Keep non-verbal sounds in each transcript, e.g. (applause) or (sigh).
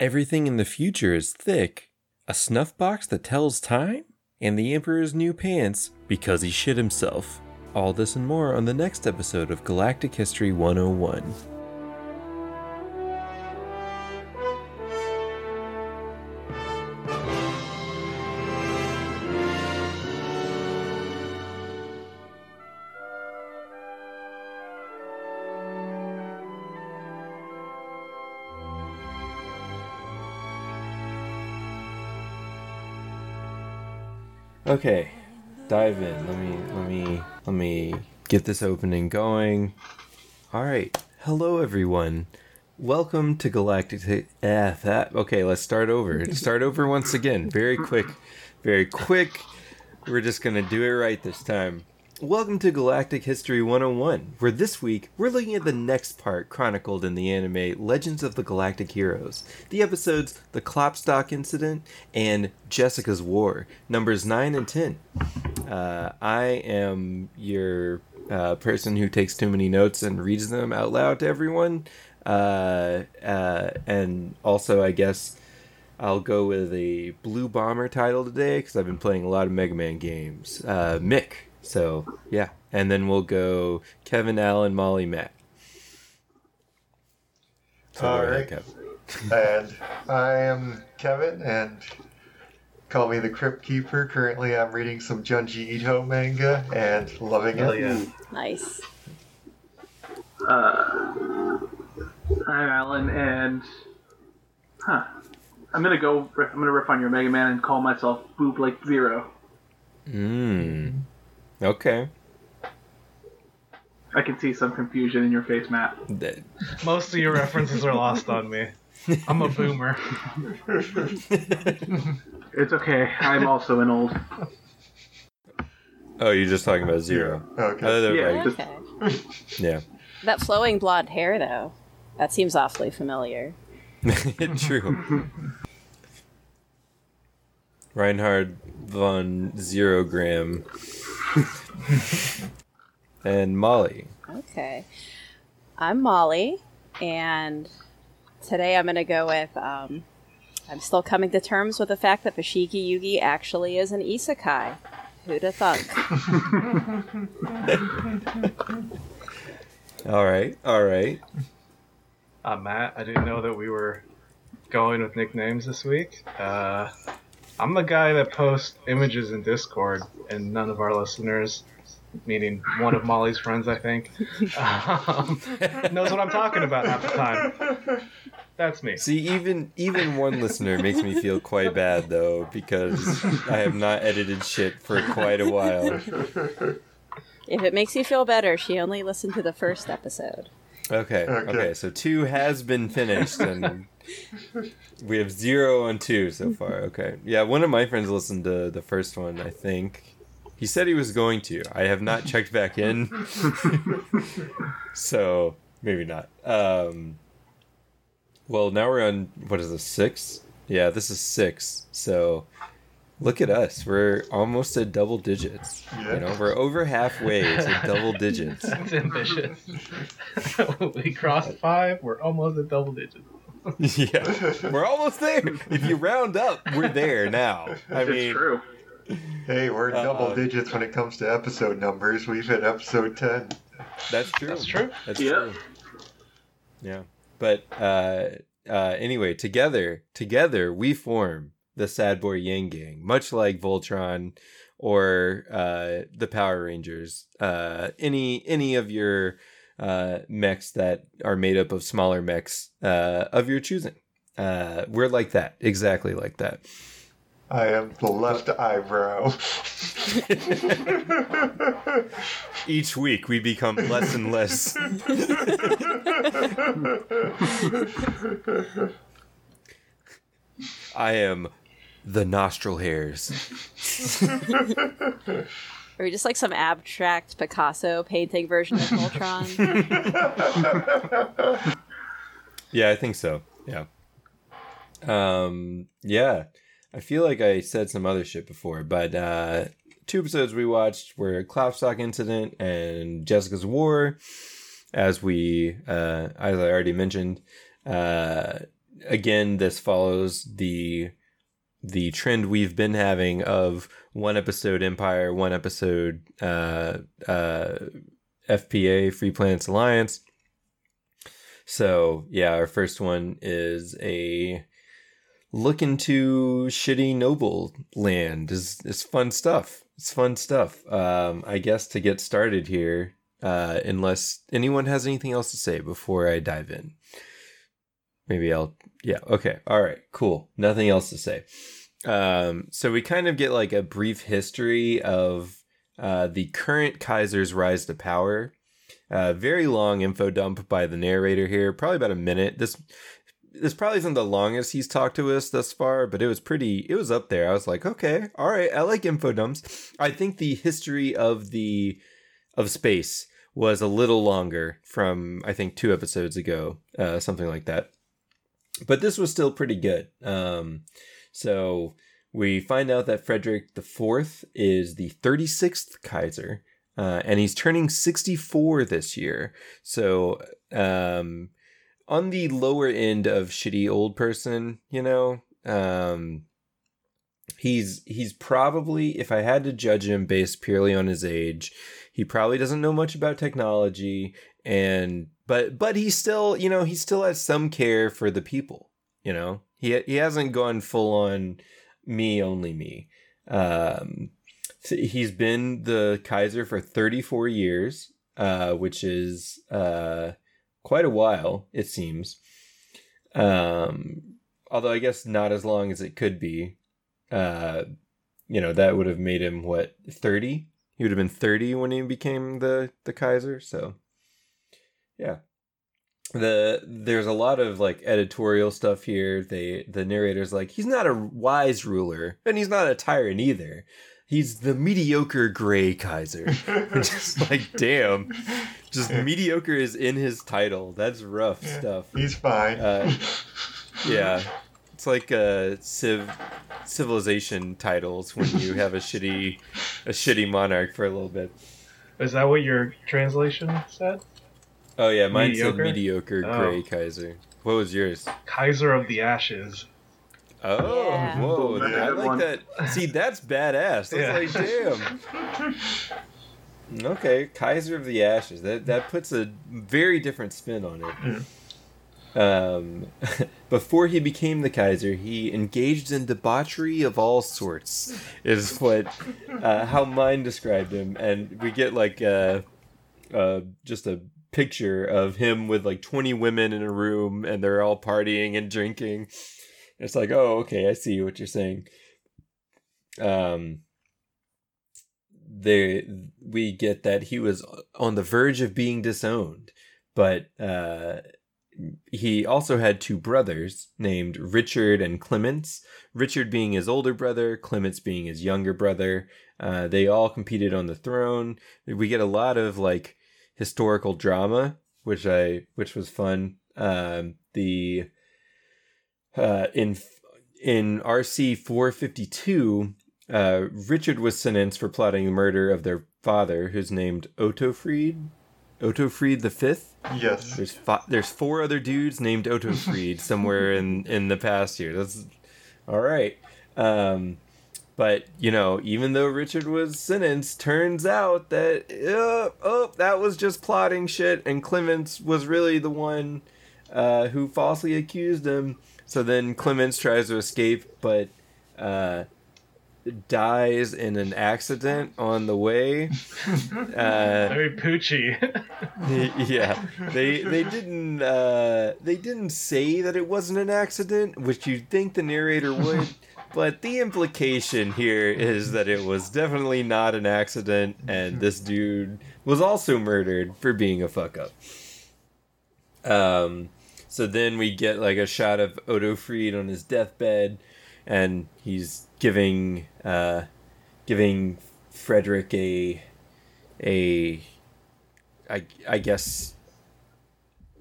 Everything in the future is thick. A snuff box that tells time? And the Emperor's new pants because he shit himself. All this and more on the next episode of Galactic History 101. Okay, dive in. Let me let me let me get this opening going. All right. Hello everyone. Welcome to Galactic Ah, that. Okay, let's start over. Start over once again. Very quick. Very quick. We're just to do it right this time. Welcome to Galactic History 101, where this week we're looking at the next part chronicled in the anime Legends of the Galactic Heroes. The episodes The Klopstock Incident and Jessica's War, numbers 9 and 10. Uh, I am your uh, person who takes too many notes and reads them out loud to everyone. Uh, uh and also, I guess. I'll go with a Blue Bomber title today because I've been playing a lot of Mega Man games. Uh, Mick, so yeah, and then we'll go Kevin, Allen, Molly, Matt. So All right. (laughs) and I am Kevin, and call me the Crypt Keeper. Currently, I'm reading some Junji Ito manga and loving it. Yeah. Nice. Uh, I'm Alan, and huh, I'm gonna go. I'm gonna riff on your Mega Man and call myself Boob like Zero. Mmm. Okay. I can see some confusion in your face, Matt. Most of your references are lost on me. I'm a (laughs) boomer. (laughs) it's okay. I'm also an old. Oh, you're just talking about zero. Okay. Yeah. Okay. Oh, (laughs) yeah. That flowing blonde hair, though, that seems awfully familiar. True. Reinhard von Zero Gram and Molly. Okay. I'm Molly, and today I'm going to go with. Um, I'm still coming to terms with the fact that Fushigi Yugi actually is an isekai. Who'd have thunk? (laughs) all right, all right. Uh, Matt, I didn't know that we were going with nicknames this week. Uh, I'm the guy that posts images in Discord, and none of our listeners, meaning one of Molly's friends, I think, (laughs) um, knows what I'm talking about half the time. That's me. See, even even one listener makes me feel quite bad though, because I have not edited shit for quite a while. If it makes you feel better, she only listened to the first episode. Okay, okay. okay so two has been finished, and we have zero and two so far. Okay. Yeah, one of my friends listened to the first one, I think. He said he was going to. I have not checked back in. so maybe not. Um, well, now we're on, what is this, six? Yeah, this is six. So look at us. We're almost at double digits. Yeah. You know, we're over halfway to (laughs) double digits. That's ambitious. (laughs) we crossed five. We're almost at double digits. (laughs) yeah, we're almost there. If you round up, we're there now. I it's mean, true. Hey, we're uh, double digits when it comes to episode numbers. We've hit episode ten. That's true. That's true. That's yeah. true. Yeah, but uh, uh, anyway, together, together we form the Sad Boy Yang Gang, much like Voltron or uh, the Power Rangers. Uh, any any of your uh, mechs that are made up of smaller mechs uh, of your choosing. Uh, we're like that, exactly like that. I am the left eyebrow. (laughs) Each week we become less and less. I am the nostril hairs. (laughs) Or just like some abstract Picasso painting version of Voltron. (laughs) yeah, I think so. Yeah. Um, yeah. I feel like I said some other shit before, but uh, two episodes we watched were Klopstock Incident and Jessica's War. As we, uh, as I already mentioned, uh, again, this follows the the trend we've been having of one episode Empire, one episode uh, uh, FPA, Free Planets Alliance. So yeah, our first one is a look into shitty noble land. is it's fun stuff. It's fun stuff. Um, I guess to get started here, uh, unless anyone has anything else to say before I dive in. Maybe I'll yeah, okay. All right, cool. Nothing else to say. Um, so we kind of get like a brief history of uh, the current Kaiser's rise to power. Uh, very long info dump by the narrator here, probably about a minute. This this probably isn't the longest he's talked to us thus far, but it was pretty. It was up there. I was like, okay, all right, I like info dumps. I think the history of the of space was a little longer from I think two episodes ago, uh, something like that. But this was still pretty good. Um, so we find out that Frederick IV is the 36th Kaiser, uh, and he's turning 64 this year. So, um, on the lower end of shitty old person, you know, um, he's he's probably, if I had to judge him based purely on his age, he probably doesn't know much about technology, and but but he still, you know, he still has some care for the people. You know, he he hasn't gone full on me only me. Um, he's been the Kaiser for 34 years, uh, which is uh, quite a while, it seems. Um, although I guess not as long as it could be. Uh, you know, that would have made him what 30? He would have been 30 when he became the the Kaiser, so yeah. The there's a lot of like editorial stuff here. They the narrator's like he's not a wise ruler and he's not a tyrant either. He's the mediocre gray kaiser. (laughs) (laughs) Just like damn. Just mediocre is in his title. That's rough yeah, stuff. He's fine. Uh, (laughs) yeah. It's like uh civ civilization titles when you have a shitty a shitty monarch for a little bit. Is that what your translation said Oh yeah, mine mediocre? said mediocre oh. gray Kaiser. What was yours? Kaiser of the Ashes. Oh, yeah. whoa! I like that. See, that's badass. That's (laughs) yeah. like, damn. okay, Kaiser of the Ashes. That that puts a very different spin on it. Um, (laughs) before he became the Kaiser, he engaged in debauchery of all sorts. Is what uh, how mine described him, and we get like uh, uh, just a picture of him with like 20 women in a room and they're all partying and drinking. It's like, oh, okay, I see what you're saying. Um, they we get that he was on the verge of being disowned, but uh, he also had two brothers named Richard and Clements. Richard being his older brother, Clements being his younger brother. Uh, they all competed on the throne. We get a lot of like historical drama, which I which was fun. Um, the uh, in in RC four fifty two, uh, Richard was sentenced for plotting the murder of their father, who's named Ottofried. Ottofried the Fifth. Yes. There's fi- there's four other dudes named Ottofried (laughs) somewhere in in the past year. That's all right. Um, but you know, even though Richard was sentenced, turns out that uh, oh, that was just plotting shit, and Clements was really the one uh, who falsely accused him. So then Clements tries to escape, but uh, dies in an accident on the way. (laughs) Uh, Very poochy. (laughs) yeah, they they didn't uh, they didn't say that it wasn't an accident, which you'd think the narrator would. (laughs) but the implication here is that it was definitely not an accident, and this dude was also murdered for being a fuck up. Um, so then we get like a shot of Ottofried on his deathbed, and he's giving uh, giving Frederick a a I I guess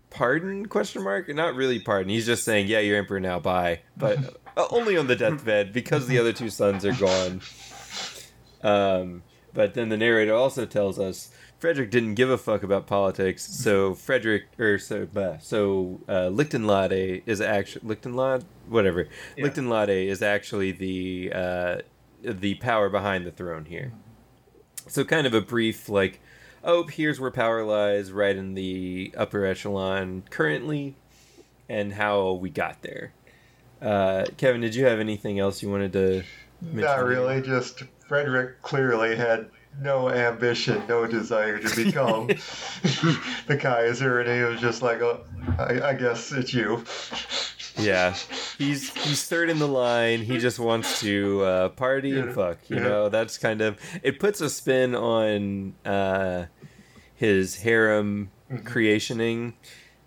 pardon question mark? Not really pardon. He's just saying yeah you're emperor now bye. But uh, only on the deathbed (laughs) because the other two sons are gone um but then the narrator also tells us Frederick didn't give a fuck about politics, so Frederick or so bah, so uh, Lichtenlade is actually Lichtenlade, whatever. Yeah. Lichtenlade is actually the uh, the power behind the throne here. So kind of a brief like, oh, here's where power lies, right in the upper echelon currently, and how we got there. Uh, Kevin, did you have anything else you wanted to? mention Not really. Just Frederick clearly had no ambition, no desire to become (laughs) (laughs) the Kaiser, and he was just like, oh, I, I guess it's you. Yeah, he's he's third in the line. He just wants to uh, party and fuck. You Yeah. know, that's kind of it. Puts a spin on uh, his harem creationing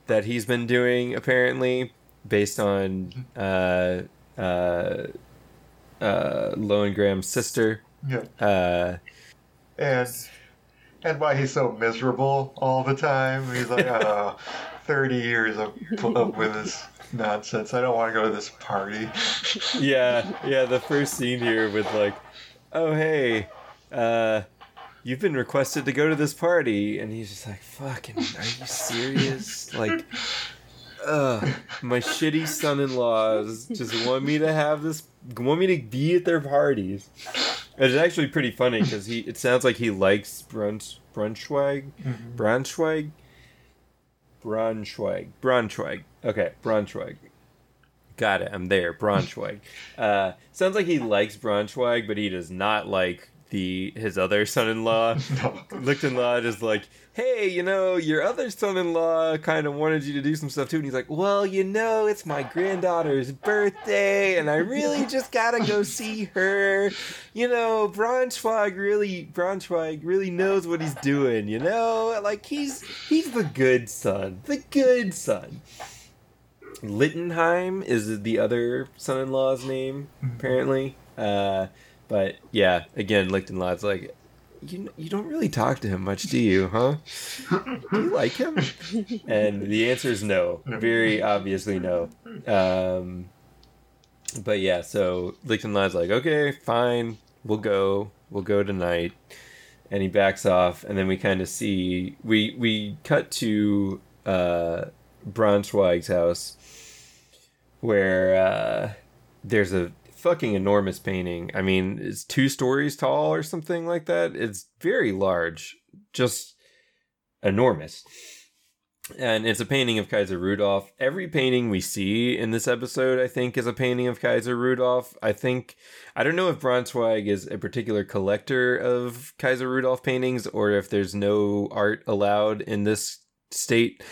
that he's been doing apparently, based on uh, uh, uh, Lohengramm's sister. Yeah. Uh, And and why he's so miserable all the time. He's like, oh, (laughs) 30 years of, of with this nonsense. I don't want to go to this party. yeah, (laughs) yeah. The first scene here with like, oh hey, uh, you've been requested to go to this party, and he's just like, fucking, are you serious? Like, uh, my shitty son-in-laws just want me to have this, want me to be at their parties. It's actually pretty funny because he, it sounds like he likes brunch, Brunschweig, Braunschweig, Braunschweig, Braunschweig. Okay, Braunschweig. Got it. I'm there. Braunschweig. Uh, sounds like he likes Braunschweig, but he does not like the his other son-in-law. (laughs) Lichtenlaw is like, hey, you know, your other son-in-law kind of wanted you to do some stuff too, and he's like, well, you know, it's my granddaughter's birthday, and I really just gotta go see her. You know, Braunschweig really, Braunschweig really knows what he's doing. You know, like he's he's the good son, the good son. Littenheim is the other son-in-law's name, apparently. Uh, but yeah, again, Lichtenlaw's like, you you don't really talk to him much, do you? Huh? Do you like him? (laughs) And the answer is no. Very obviously no. Um, but yeah, so Lichtenlaw's like, okay, fine, we'll go, we'll go tonight. And he backs off, and then we kind of see we we cut to uh, Braunschweig's house, where uh, there's a fucking enormous painting. I mean, it's two stories tall or something like that. It's very large, just enormous. And it's a painting of Kaiser Rudolph. Every painting we see in this episode, I think, is a painting of Kaiser Rudolph. I think, I don't know if Braunschweig is a particular collector of Kaiser Rudolph paintings or if there's no art allowed in this state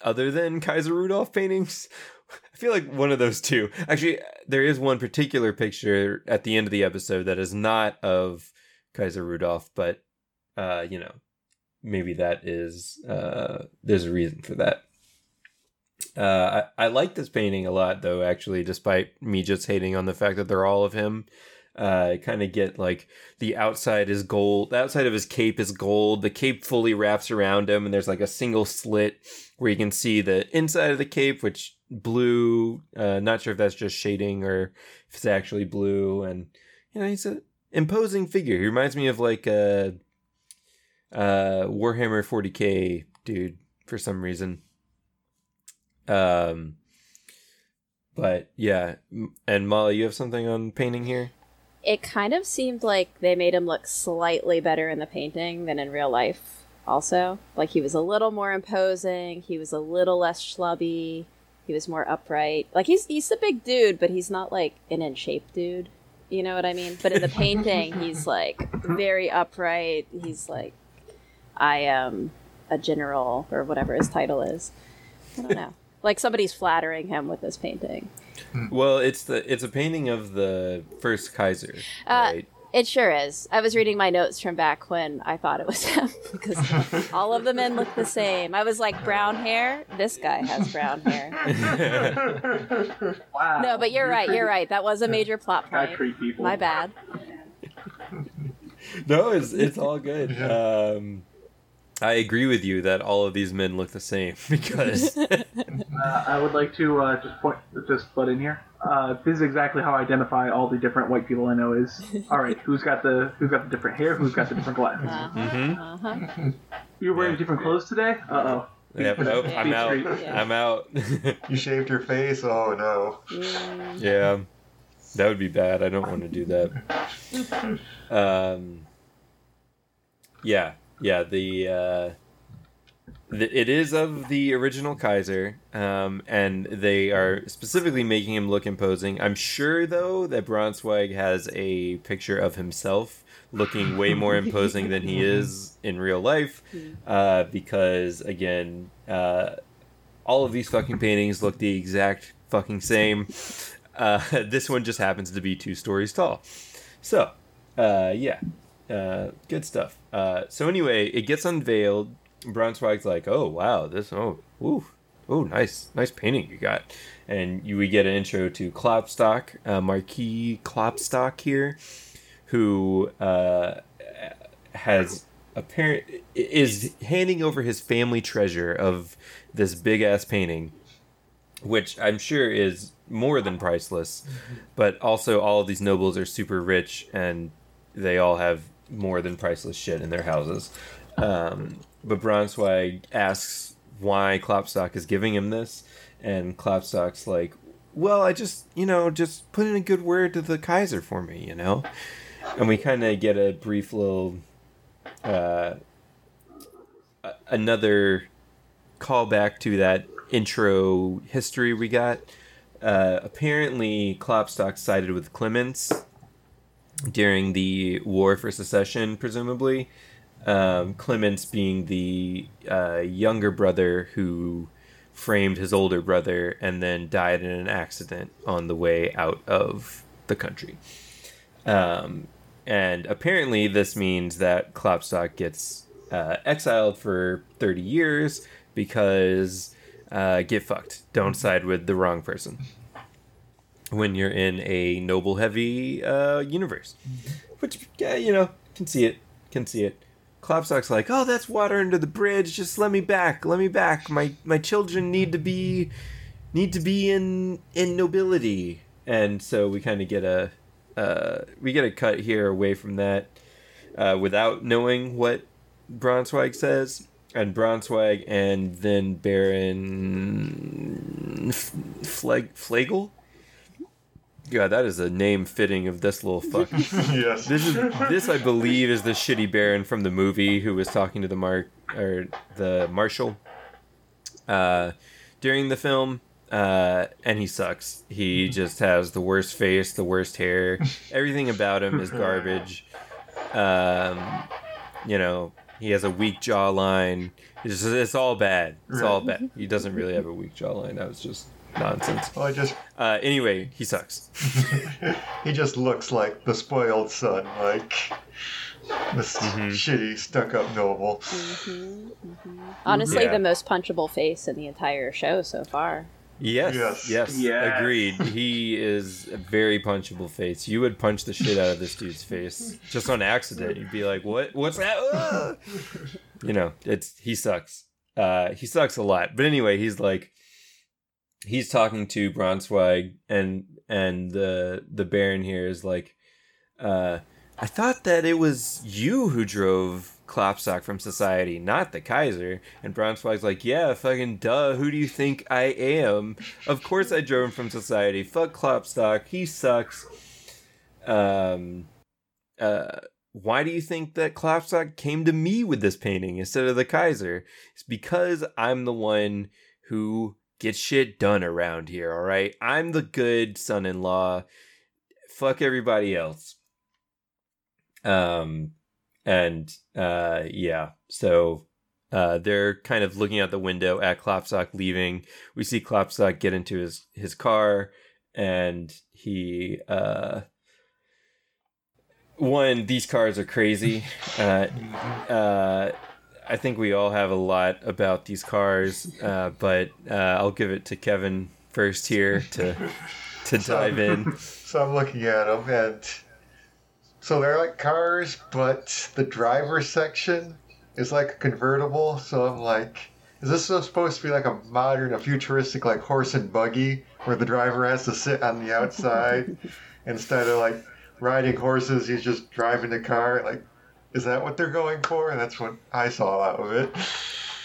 other than Kaiser Rudolph paintings. I feel like one of those two. Actually, there is one particular picture at the end of the episode that is not of Kaiser Rudolph, but uh, you know, maybe that is uh, there's a reason for that. Uh, I, I like this painting a lot, though. Actually, despite me just hating on the fact that they're all of him, uh, I kind of get like the outside is gold. The outside of his cape is gold. The cape fully wraps around him, and there's like a single slit where you can see the inside of the cape, which blue. Uh, not sure if that's just shading or if it's actually blue. And you know, he's an imposing figure. He reminds me of like a uh, Warhammer 40k dude for some reason. Um, but yeah, and Molly, you have something on painting here. It kind of seemed like they made him look slightly better in the painting than in real life. Also, like he was a little more imposing. He was a little less schlubby. He was more upright. Like he's he's a big dude, but he's not like an in shape dude. You know what I mean? But in the painting, he's (laughs) like very upright. He's like, I am a general or whatever his title is. I don't know. Like somebody's flattering him with this painting. Well, it's the it's a painting of the first Kaiser, Uh, right? It sure is. I was reading my notes from back when I thought it was him (laughs) because all of the men look the same. I was like, brown hair. This guy has brown hair. (laughs) Wow. No, but you're right. You're right. That was a major plot I point. treat people. My bad. (laughs) no, it's it's all good. Yeah. Um, I agree with you that all of these men look the same (laughs) because (laughs) Uh, I would like to uh, just point, just butt in here. Uh, this is exactly how I identify all the different white people I know. Is (laughs) all right. Who's got the who's got the different hair? Who's got the different glasses? Uh-huh, Mhm. uh-huh. You're wearing Yeah. different clothes today. Uh oh. Yep, nope, I'm out. Yeah. I'm out. You shaved your face? Oh no. Mm, yeah, that would be bad. I don't want to do that. Um, yeah, yeah. The, uh, the it is of the original Kaiser, um, and they are specifically making him look imposing. I'm sure though that Braunschweig has a picture of himself looking way more imposing than he is (laughs) in real life, uh, because again, uh, all of these fucking paintings look the exact fucking same. (laughs) Uh, (laughs) this one just happens to be two stories tall. So, uh, yeah, uh, good stuff. Uh, so anyway, it gets unveiled. Braunschweig's like, "Oh wow, this oh ooh oh nice nice painting you got," and you we get an intro to Klopstock, uh, Marquis Klopstock here, who uh, has apparent is handing over his family treasure of this big ass painting, which I'm sure is more than priceless, but also all of these nobles are super rich and they all have more than priceless shit in their houses. Um, but Braunschweig asks why Klopstock is giving him this, and Klopstock's like, "Well, I just, you know, just put in a good word to the Kaiser for me, you know." And we kind of get a brief little, uh, another callback to that intro history we got. Uh, apparently, Klopstock sided with Clemens during the War for Secession, presumably. Um, Clemens being the uh, younger brother who framed his older brother and then died in an accident on the way out of the country. Um, and apparently, this means that Klopstock gets uh, exiled for 30 years because uh, get fucked. Don't side with the wrong person when you're in a noble heavy uh, universe. Which, yeah, you know, can see it. Can see it. Klopstock's like, oh, that's water under the bridge. Just let me back. Let me back. My my children need to be need to be in in nobility. And so we kind of get a uh, we get a cut here away from that uh, without knowing what Braunschweig says. And Braunschweig and then Baron F- Fleg Flagel. Yeah, that is a name fitting of this little fuck. (laughs) yes. This is this I believe is the shitty Baron from the movie who was talking to the mark or the marshal uh, during the film. Uh, and he sucks. He just has the worst face, the worst hair. Everything about him is garbage. Um, you know, he has a weak jawline. It's, just, it's all bad. It's all bad. He doesn't really have a weak jawline. That was just nonsense. Well, I just Uh, anyway, he sucks. (laughs) he just looks like the spoiled son, like this Mm-hmm. shitty stuck-up noble. Honestly, Yeah. the most punchable face in the entire show so far. Yes, Yes. yes, Yes. agreed. He is a very punchable face. You would punch the shit out of this dude's face just on accident. You'd be like, "What? What's that?" Ah!" (laughs) You know, it's he sucks. Uh, he sucks a lot. But anyway, he's like, he's talking to Braunschweig, and and the the Baron here is like, uh, I thought that it was you who drove Klopstock from society, not the Kaiser. And Braunschweig's like, yeah, fucking duh. Who do you think I am? Of course I drove him from society. Fuck Klopstock. He sucks. Um, uh, why do you think that Klopstock came to me with this painting instead of the Kaiser? It's because I'm the one who gets shit done around here, all right? I'm the good son in law. Fuck everybody else. Um, and uh, yeah, so uh, they're kind of looking out the window at Klopstock leaving. We see Klopstock get into his his car, and he uh, one these cars are crazy. Uh, uh, I think we all have a lot about these cars, uh, but uh, I'll give it to Kevin first here to to dive in. (laughs) So I'm looking at them, and so they're like cars, but the driver section is like a convertible. So I'm like, is this supposed to be like a modern, a futuristic like horse and buggy where the driver has to sit on the outside (laughs) instead of like riding horses? He's just driving the car. Like, is that what they're going for? And that's what I saw out of it.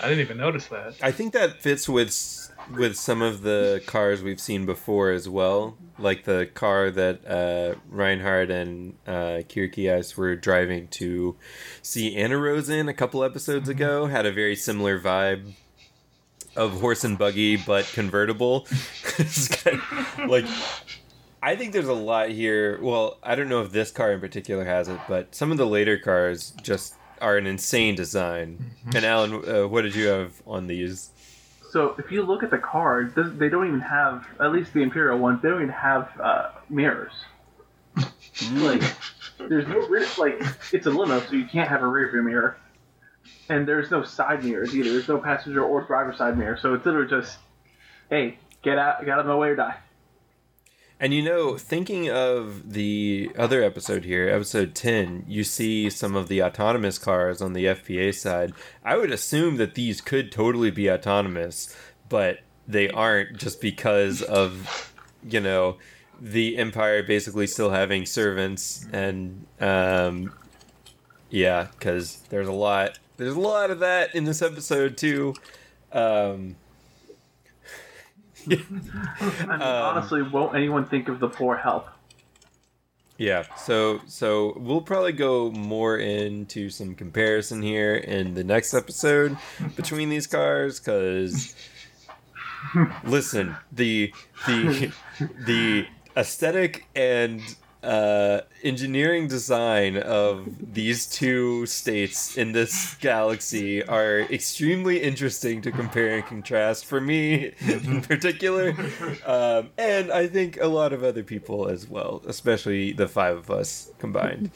I didn't even notice that. I think that fits with with some of the cars we've seen before as well. Like the car that uh, Reinhard and uh, Kircheis were driving to see Annerose in a couple episodes ago had a very similar vibe of horse and buggy, but convertible. (laughs) kind of, like, I think there's a lot here. Well, I don't know if this car in particular has it, but some of the later cars just are an insane design. And Alan, uh, what did you have on these? So if you look at the cars, they don't even have, at least the Imperial ones, they don't even have uh, mirrors. (laughs) like, there's no rear, like, it's a limo, so you can't have a rear view mirror. And there's no side mirrors either. There's no passenger or driver side mirror. So it's literally just, hey, get out, get out of my way or die. And you know, thinking of the other episode here, episode 10, you see some of the autonomous cars on the FPA side. I would assume that these could totally be autonomous, but they aren't just because of, you know, the Empire basically still having servants and, um, yeah, because there's a lot, there's a lot of that in this episode too. Um, (laughs) I mean, Um, honestly, won't anyone think of the poor help? Yeah, so so we'll probably go more into some comparison here in the next episode between these cars because (laughs) listen, the the the aesthetic and uh, engineering design of these two states in this galaxy are extremely interesting to compare and contrast for me in (laughs) particular, um, and I think a lot of other people as well, especially the five of us combined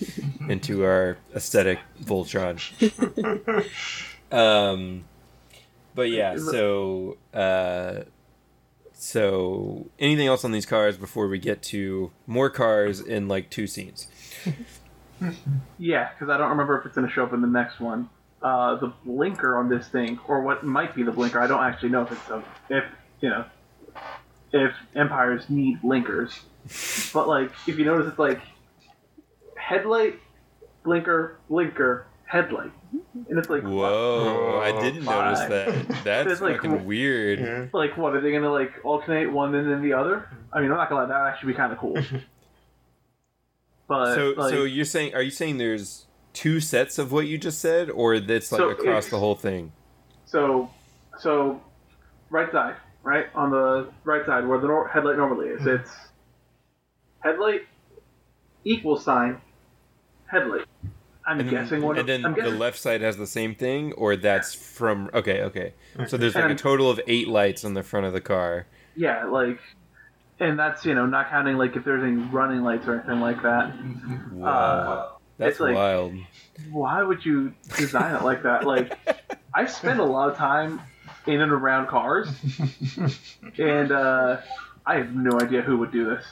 into our aesthetic Voltron. (laughs) um, but yeah, so uh, so anything else on these cars before we get to more cars in like two scenes? (laughs) Yeah, because I don't remember if it's going to show up in the next one. Uh, the blinker on this thing, or what might be the blinker, I don't actually know if it's a, if you know, if empires need blinkers. (laughs) But like, if you notice, it's like headlight, blinker, blinker, headlight, (laughs) and it's like, Whoa, I didn't oh, notice that. That's (laughs) It's like- fucking weird. Yeah. like what are they going to like alternate one and then the other? I mean, I'm not gonna lie, that would actually be kind of cool. (laughs) But So like, so you're saying are you saying there's two sets of what you just said or that's like So across the whole thing? So, so right side, right on the right side where the nor- headlight normally is, mm-hmm. it's headlight equal sign headlight. I'm And, guessing one. and then I'm the guessing, left side has the same thing or that's from okay, okay. So there's like a total of 8 lights on the front of the car. yeah, like, and that's you know not counting like if there's any running lights or anything like that. Wow. Uh, that's like- wild. why would you design it like that? Like, (laughs) I spend a lot of time in and around cars, (laughs) and uh, I have no idea who would do this.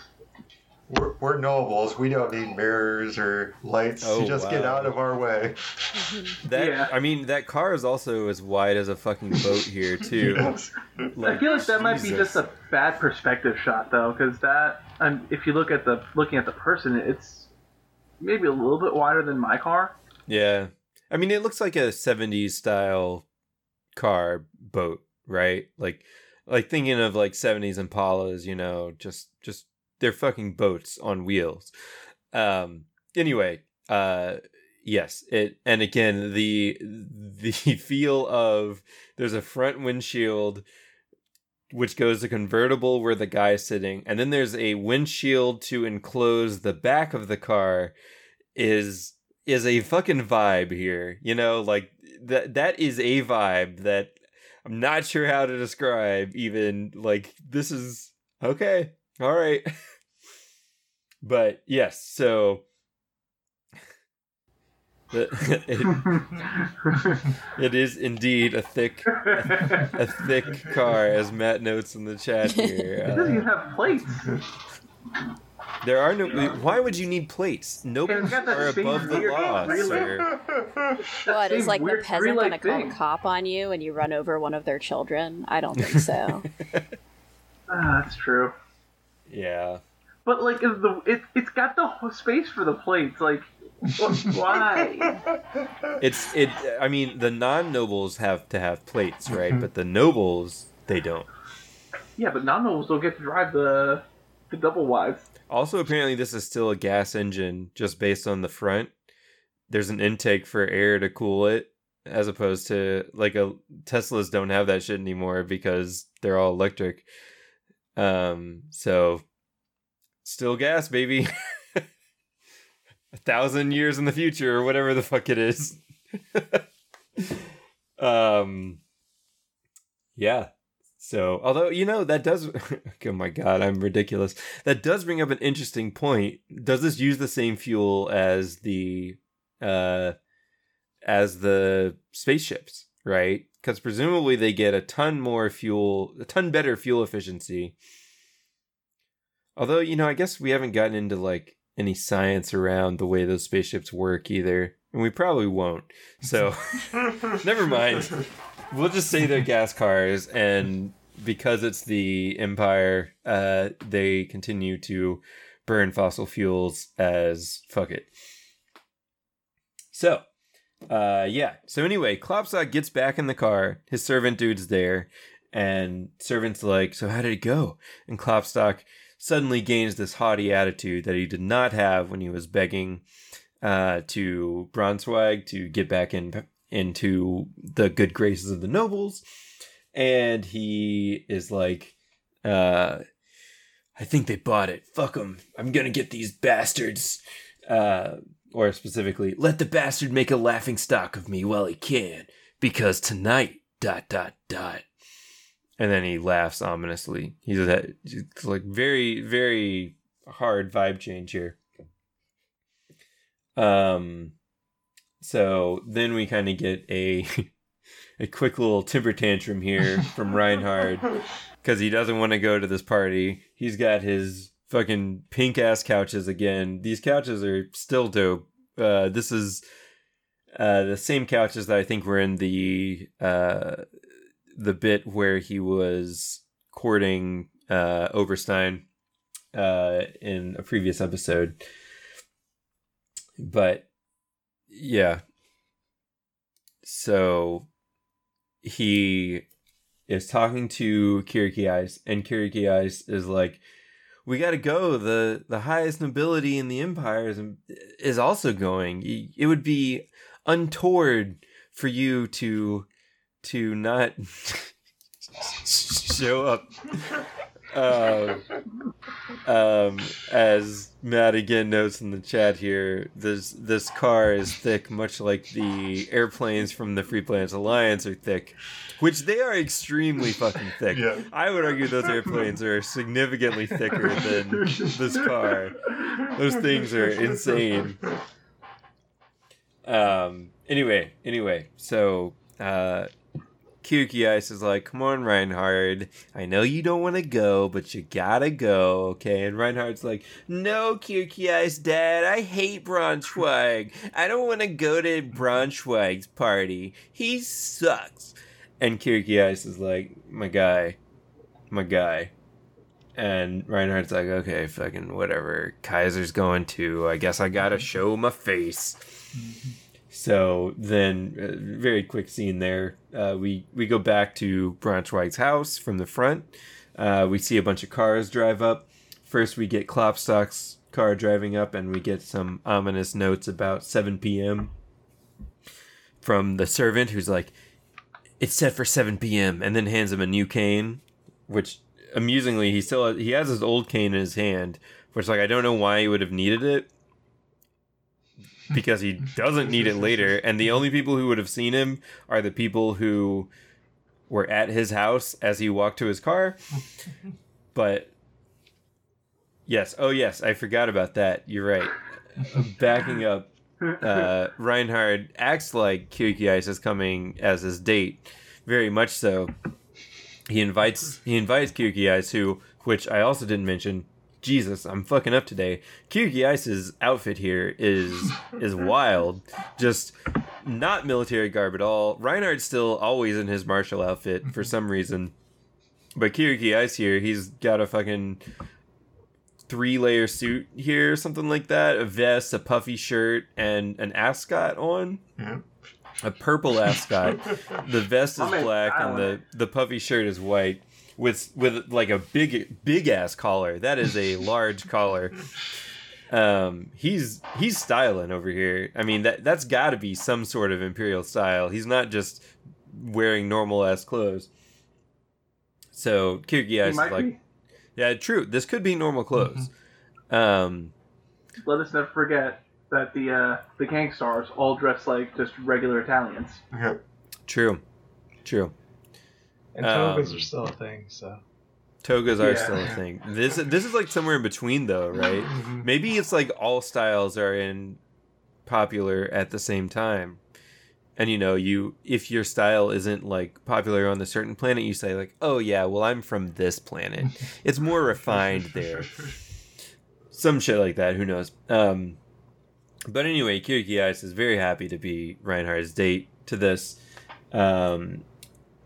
We're, we're nobles. We don't need mirrors or lights. Oh, you just get out of our way. Mm-hmm. That Yeah. I mean that car is also as wide as a fucking boat here (laughs) too. Yes. I feel like that might be just a bad perspective shot, though, because that, and if you look at the looking at the person, it's maybe a little bit wider than my car. Yeah. I mean, it looks like a 70s style car boat, right? Like like thinking of like 70s Impalas, you know, just just they're fucking boats on wheels. Um anyway, uh yes, it and again the the (laughs) feel of there's a front windshield which goes to convertible where the guy's sitting and then there's a windshield to enclose the back of the car is is a fucking vibe here. You know, like that that is a vibe that I'm not sure how to describe even like this is okay. All right. (laughs) but yes, so (laughs) (laughs) it, (laughs) it is indeed a thick a thick car as Matt notes in the chat here. it here. doesn't even Uh, have plates. There are no. Why would you need plates? Nobles got are above the weird law, sir. What is like the peasant gonna call a cop on you and you run over one of their children? I don't think so. Ah, that's true. Yeah. But like, is the it it's got the space for the plates. Like, (laughs) why? It's it. I mean, the non-nobles have to have plates, right? But the nobles, they don't. Yeah, but non-nobles don't get to drive the the double wides. Also, apparently, this is still a gas engine, just based on the front. There's an intake for air to cool it, as opposed to like a Teslas don't have that shit anymore because they're all electric. Um, so still gas, baby. (laughs) a thousand years in the future, or whatever the fuck it is. (laughs) um, yeah. So, although you know that does, (laughs) oh my god, I'm ridiculous. That does bring up an interesting point. Does this use the same fuel as the, uh, as the spaceships, right? Because presumably they get a ton more fuel, a ton better fuel efficiency. Although you know, I guess we haven't gotten into like any science around the way those spaceships work either, and we probably won't. So, (laughs) never mind. We'll just say they're gas cars and because it's the empire uh they continue to burn fossil fuels as fuck it. So uh yeah. So anyway klopstock gets back in the car. His servant dude's there and servant's like so how did it go? And klopstock suddenly gains this haughty attitude that he did not have when he was begging uh to Braunschweig to get back in into the good graces of the nobles. And he is like uh i think they bought it. Fuck them i'm gonna get these bastards. Uh or specifically let the bastard make a laughing stock of me while he can because tonight dot dot dot and then he laughs ominously he's it's like very very hard vibe change here um so then we kind of get a (laughs) a quick little temper tantrum here from (laughs) Reinhard because he doesn't want to go to this party. He's got his fucking pink ass couches again. These couches are still dope. Uh, this is uh, the same couches that I think were in the uh, the bit where he was courting uh, Oberstein uh, in a previous episode. But yeah. So he is talking to Kircheis, and Kircheis is like, "We got to go. the The highest nobility in the empire is, is also going. It would be untoward for you to to not show up." Uh, um, as Matt again notes in the chat here, this this car is thick, much like the airplanes from the Free Planets Alliance are thick, which they are extremely fucking thick. Yeah. I would argue those airplanes are significantly thicker than this car. Those things are insane. Um. Anyway, anyway, so uh, Ice is like, "Come on, Reinhard. I know you don't want to go, but you gotta go, okay?" And Reinhard's like, "No, Ice, Dad. I hate Braunschweig. I don't want to go to Braunschweig's party. He sucks." And Ice is like, "My guy, my guy." And Reinhard's like, "Okay, fucking whatever. Kaiser's going too. I guess I gotta show my face." Mm-hmm. So then, uh, very quick scene there. Uh, we we go back to Braunschweig's house from the front. Uh, we see a bunch of cars drive up. First, we get Klopstock's car driving up, and we get some ominous notes about 7 p.m. from the servant, who's like, "It's set for 7 p.m." and then hands him a new cane, which amusingly he still he has his old cane in his hand, which like I don't know why he would have needed it because he doesn't need it later. And the only people who would have seen him are the people who were at his house as he walked to his car. But yes. Oh yes. I forgot about that. You're right. Backing up uh reinhard acts like Kircheis is coming as his date. Very much so. He invites he invites Kircheis who which i also didn't mention Jesus, I'm fucking up today. Kircheis's outfit here is is (laughs) wild. Just not military garb at all. Reinhard's still always in his martial outfit for some reason. But Kircheis here, he's got a fucking three layer suit here, something like that. A vest, a puffy shirt, and an ascot on. Yeah. A purple ascot. (laughs) the vest is black and the, the puffy shirt is white. With with like a big big ass collar. That is a (laughs) large collar. Um, he's he's styling over here. I mean that that's got to be some sort of imperial style. He's not just wearing normal ass clothes. So Kiriki He is like, be. yeah, true. This could be normal clothes. Um, Let us never forget that the uh, the gang stars all dress like just regular Italians. Yeah. true, true. And togas Um, are still a thing, so. Togas are Yeah. still a thing. This this is like somewhere in between though, right? Mhm. Maybe it's like all styles are in popular at the same time. And you know, you if your style isn't like popular on a certain planet, you say like, "Oh yeah, well I'm from this planet." (laughs) It's more refined there. (laughs) Some shit like that, who knows. Um but anyway, Kircheis is very happy to be Reinhard's date to this. Um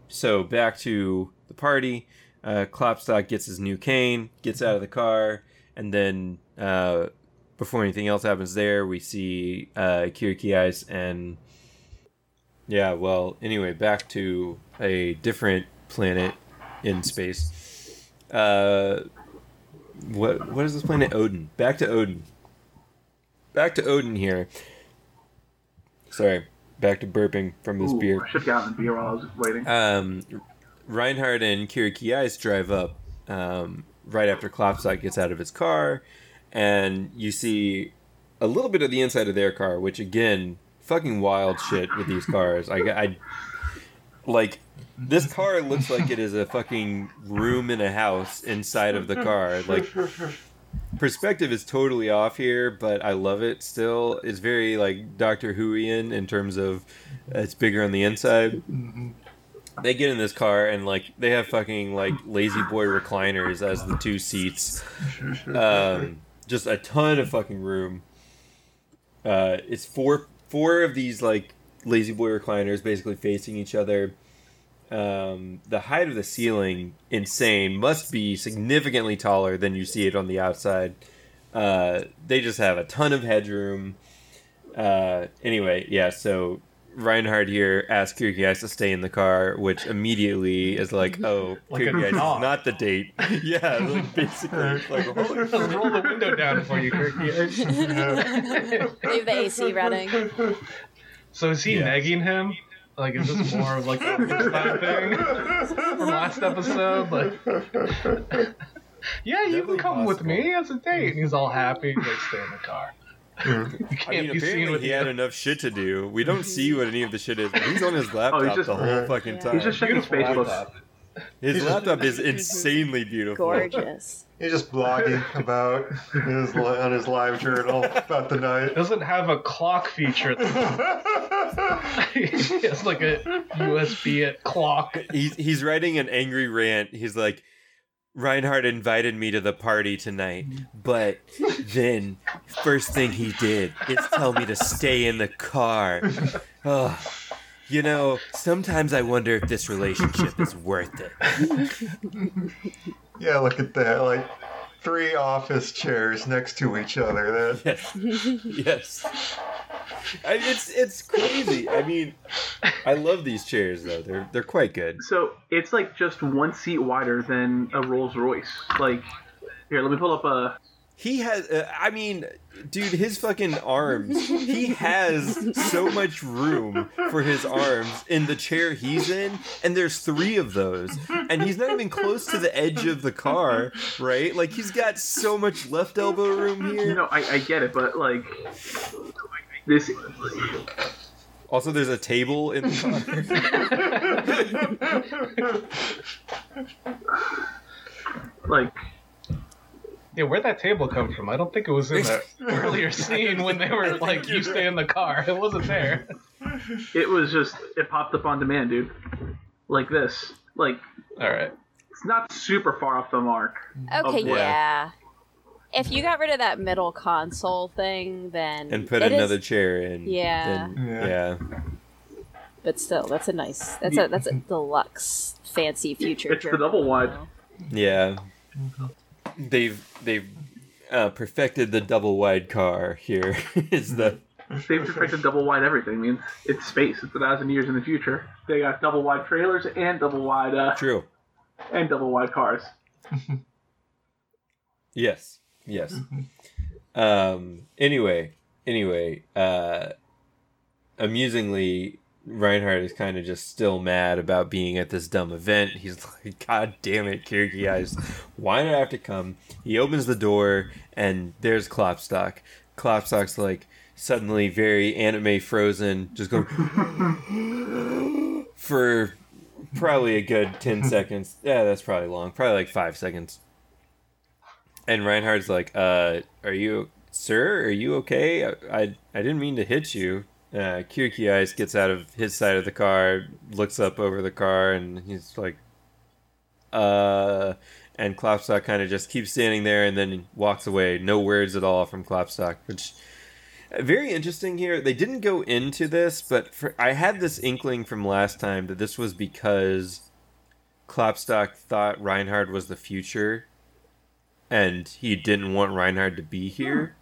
so back to the party. Uh, Klopstock gets his new cane, gets out of the car, and then uh, before anything else happens there, we see uh, Kircheis and yeah, well, anyway, back to a different planet in space. Uh, what what is this planet? Odin. Back to Odin. Back to Odin here. Sorry, back to burping from this Ooh, beer. I should have gotten beer while I was waiting. Um, Reinhard and Kiriki drive up um, right after Klopstock gets out of his car, and you see a little bit of the inside of their car, which again, fucking wild shit with these cars. I, I like this car looks like it is a fucking room in a house inside of the car. Like perspective is totally off here, but I love it still. It's very like Doctor Whoian in terms of it's bigger on the inside. They get in this car and like they have fucking like La-Z-Boy recliners as the two seats. Um just a ton of fucking room. Uh it's four four of these like La-Z-Boy recliners basically facing each other um the height of the ceiling insane must be significantly taller than you see it on the outside uh they just have a ton of headroom uh anyway yeah so Reinhard here asks Kircheis to stay in the car, which immediately is like, oh, Like a Kiriki is not the date. (laughs) yeah, like (laughs) basically, like, holy Let's roll the window down for you, Kirky. (laughs) Leave the AC running. So is he Yeah. negging him? Like, is this more of like a first time (laughs) thing from last episode? Like, yeah, you Definitely can come with me as a date. And he's all happy. He's like, stay in the car. (laughs) (laughs) You can't mean, be seen apparently with he you. had enough shit to do. We don't see what any of the shit is. He's on his oh, laptop just- the whole fucking Yeah. time. He's just checking Beautiful Facebook. His laptop is insanely beautiful. Gorgeous. He's just blogging (laughs) about his on his live journal about the night. Doesn't have a clock feature. (laughs) it's like a USB at clock. He's he's writing an angry rant. He's like, Reinhard invited me to the party tonight, but then first thing he did is tell me to stay in the car. Ugh. You know, sometimes I wonder if this relationship is worth it. Yeah, look at that. Like three office chairs next to each other. That (laughs) Yes. yes. I, it's it's crazy. I mean, I love these chairs though. They're they're quite good. So it's like just one seat wider than a Rolls Royce. Like, here, let me pull up a. He has. Uh, I mean, dude, his fucking arms. He has so much room for his arms in the chair he's in, and there's three of those, and he's not even close to the edge of the car, right? Like he's got so much left elbow room You here. know, I, I get it, but like this. Also, there's a table in the car. (laughs) Like, Yeah, where'd that table come from? I don't think it was in the (laughs) earlier scene when they were like, you stay in the car. It wasn't there. (laughs) it was just it popped up on demand, dude. Like this. Like All right. it's not super far off the mark. Okay, yeah. if you got rid of that middle console thing, then and put it is- another chair in. Yeah. then- Yeah. yeah. but still, that's a nice. That's a that's a deluxe, fancy future. It's the double wide. limo. Yeah. They've they've uh, perfected the double wide car here. (laughs) is the They've perfected double wide everything. I mean, it's space. It's a thousand years in the future. They got double wide trailers and double wide uh, true? and double wide cars. (laughs) Yes. Yes. um. Anyway. Anyway. Uh. Amusingly, Reinhard is kind of just still mad about being at this dumb event. He's (laughs) like, God damn it, Kircheis. Why did I have to come? He opens the door and there's Klopstock. Klopstock's like suddenly very anime frozen, just going (laughs) for probably a good 10 (laughs) seconds. Yeah, that's probably long. Probably like five seconds. And Reinhard's like, uh, are you, sir, are you okay? I, I, I didn't mean to hit you. Uh, Kircheis gets out of his side of the car, looks up over the car, and he's like, uh, and Klopstock kind of just keeps standing there and then walks away. No words at all from Klopstock, which uh, very interesting here. They didn't go into this, but for, I had this inkling from last time that this was because Klopstock thought Reinhard was the future, and he didn't want Reinhard to be here.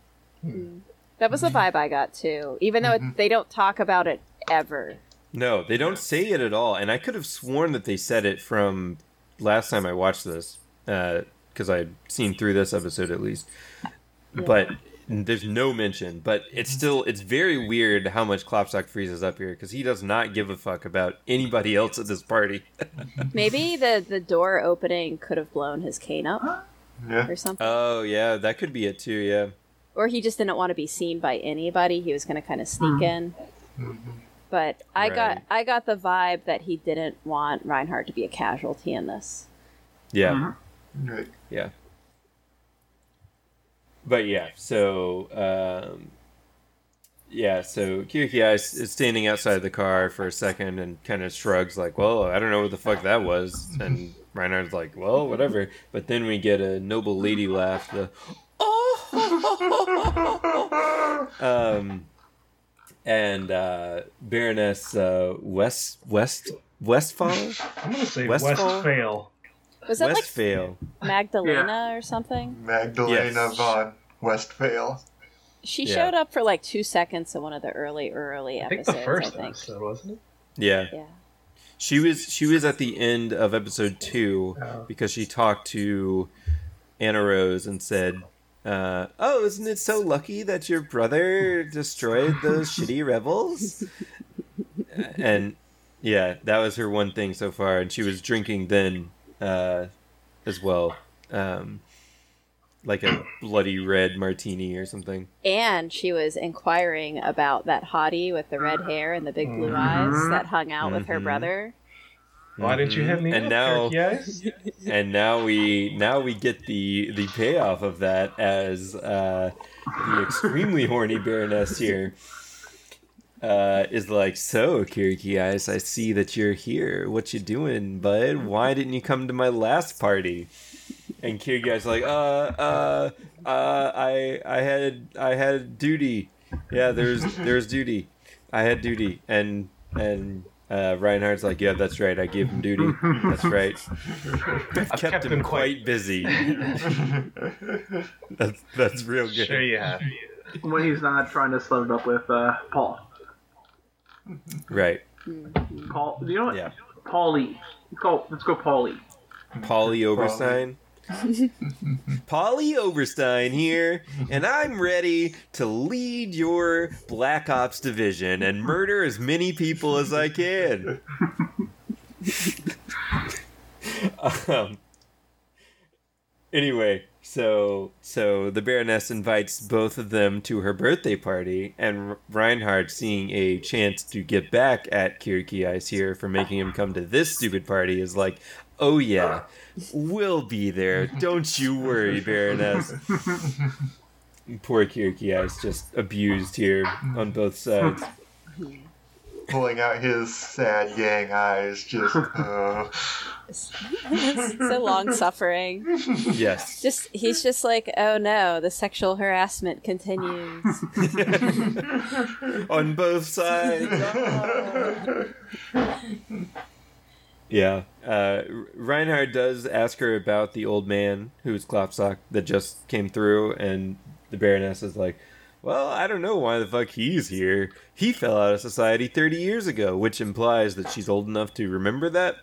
That was the mm-hmm. vibe I got too. Even though it, they don't talk about it ever. No, they don't say it at all, and I could have sworn that they said it from last time I watched this, uh, because I'd seen through this episode at least. But there's no mention. But it's mm-hmm. still it's very weird how much Klopstock freezes up here because he does not give a fuck about anybody else at this party. (laughs) Maybe the the door opening could have blown his cane up Yeah. or something. oh yeah, that could be it too. Yeah. Or he just didn't want to be seen by anybody. He was going to kind of sneak in. But I got I got the vibe that he didn't want Reinhard to be a casualty in this. Yeah. Right. Yeah. But yeah, so um, yeah, so Kircheis is standing outside the car for a second and kind of shrugs like, "Well, I don't know what the fuck that was," and Reinhard's like, "Well, whatever." But then we get a noble lady laugh. The um, and uh, Baroness uh, West West Westphal I'm gonna say Westfall? Westphal. Was that Westphal. like Magdalena or something? Magdalena Yes. von Westphal. She Yeah. showed up for like two seconds in one of the early early I think episodes. the first I think. episode, wasn't it? Yeah. Yeah. She was she was at the end of episode two Oh. because she talked to Annerose and said, uh, "Oh, isn't it so lucky that your brother destroyed those (laughs) shitty rebels?" And yeah, that was her one thing so far, and she was drinking then uh, as well, um, like a bloody red martini or something. And she was inquiring about that hottie with the red hair and the big blue eyes that hung out with her Mhm. brother. Why didn't you hit me And up, now- (laughs) and now we now we get the the payoff of that as uh, the extremely (laughs) horny Baroness here uh, is like, so Kircheis, I see that you're here. What you doing, bud? Why didn't you come to my last party? And Kiriki is like, uh, uh, uh, I I had I had duty. Yeah, there's there's duty. I had duty, and and. Uh, Reinhard's like, yeah, that's right. I gave him duty. That's right. (laughs) I've kept, kept him him quite busy. that's that's real good. Sure you have. when he's not trying to slut it up with uh, Paul. Right. Paul, you know what? Yeah. Paulie. Let's go. Let's go, Paulie. Polly Oberstein. (laughs) Polly Oberstein here, and I'm ready to lead your Black Ops division and murder as many people as I can. (laughs) um, anyway, so so the Baroness invites both of them to her birthday party, and Reinhard, seeing a chance to get back at Kircheis here for making him come to this stupid party, is like, "Oh yeah, we'll be there. Don't you worry, Baroness." (laughs) Poor Kircheis just abused here on both sides. pulling out his sad yang eyes. Just, (laughs) uh, so long suffering. Yes. Just he's just like, oh no, the sexual harassment continues. (laughs) On both sides. Yeah. Uh, Reinhard does ask her about the old man who's Klopstock that just came through, and the Baroness is like, well, I don't know why the fuck he's here. He fell out of society 30 years ago, which implies that she's old enough to remember that.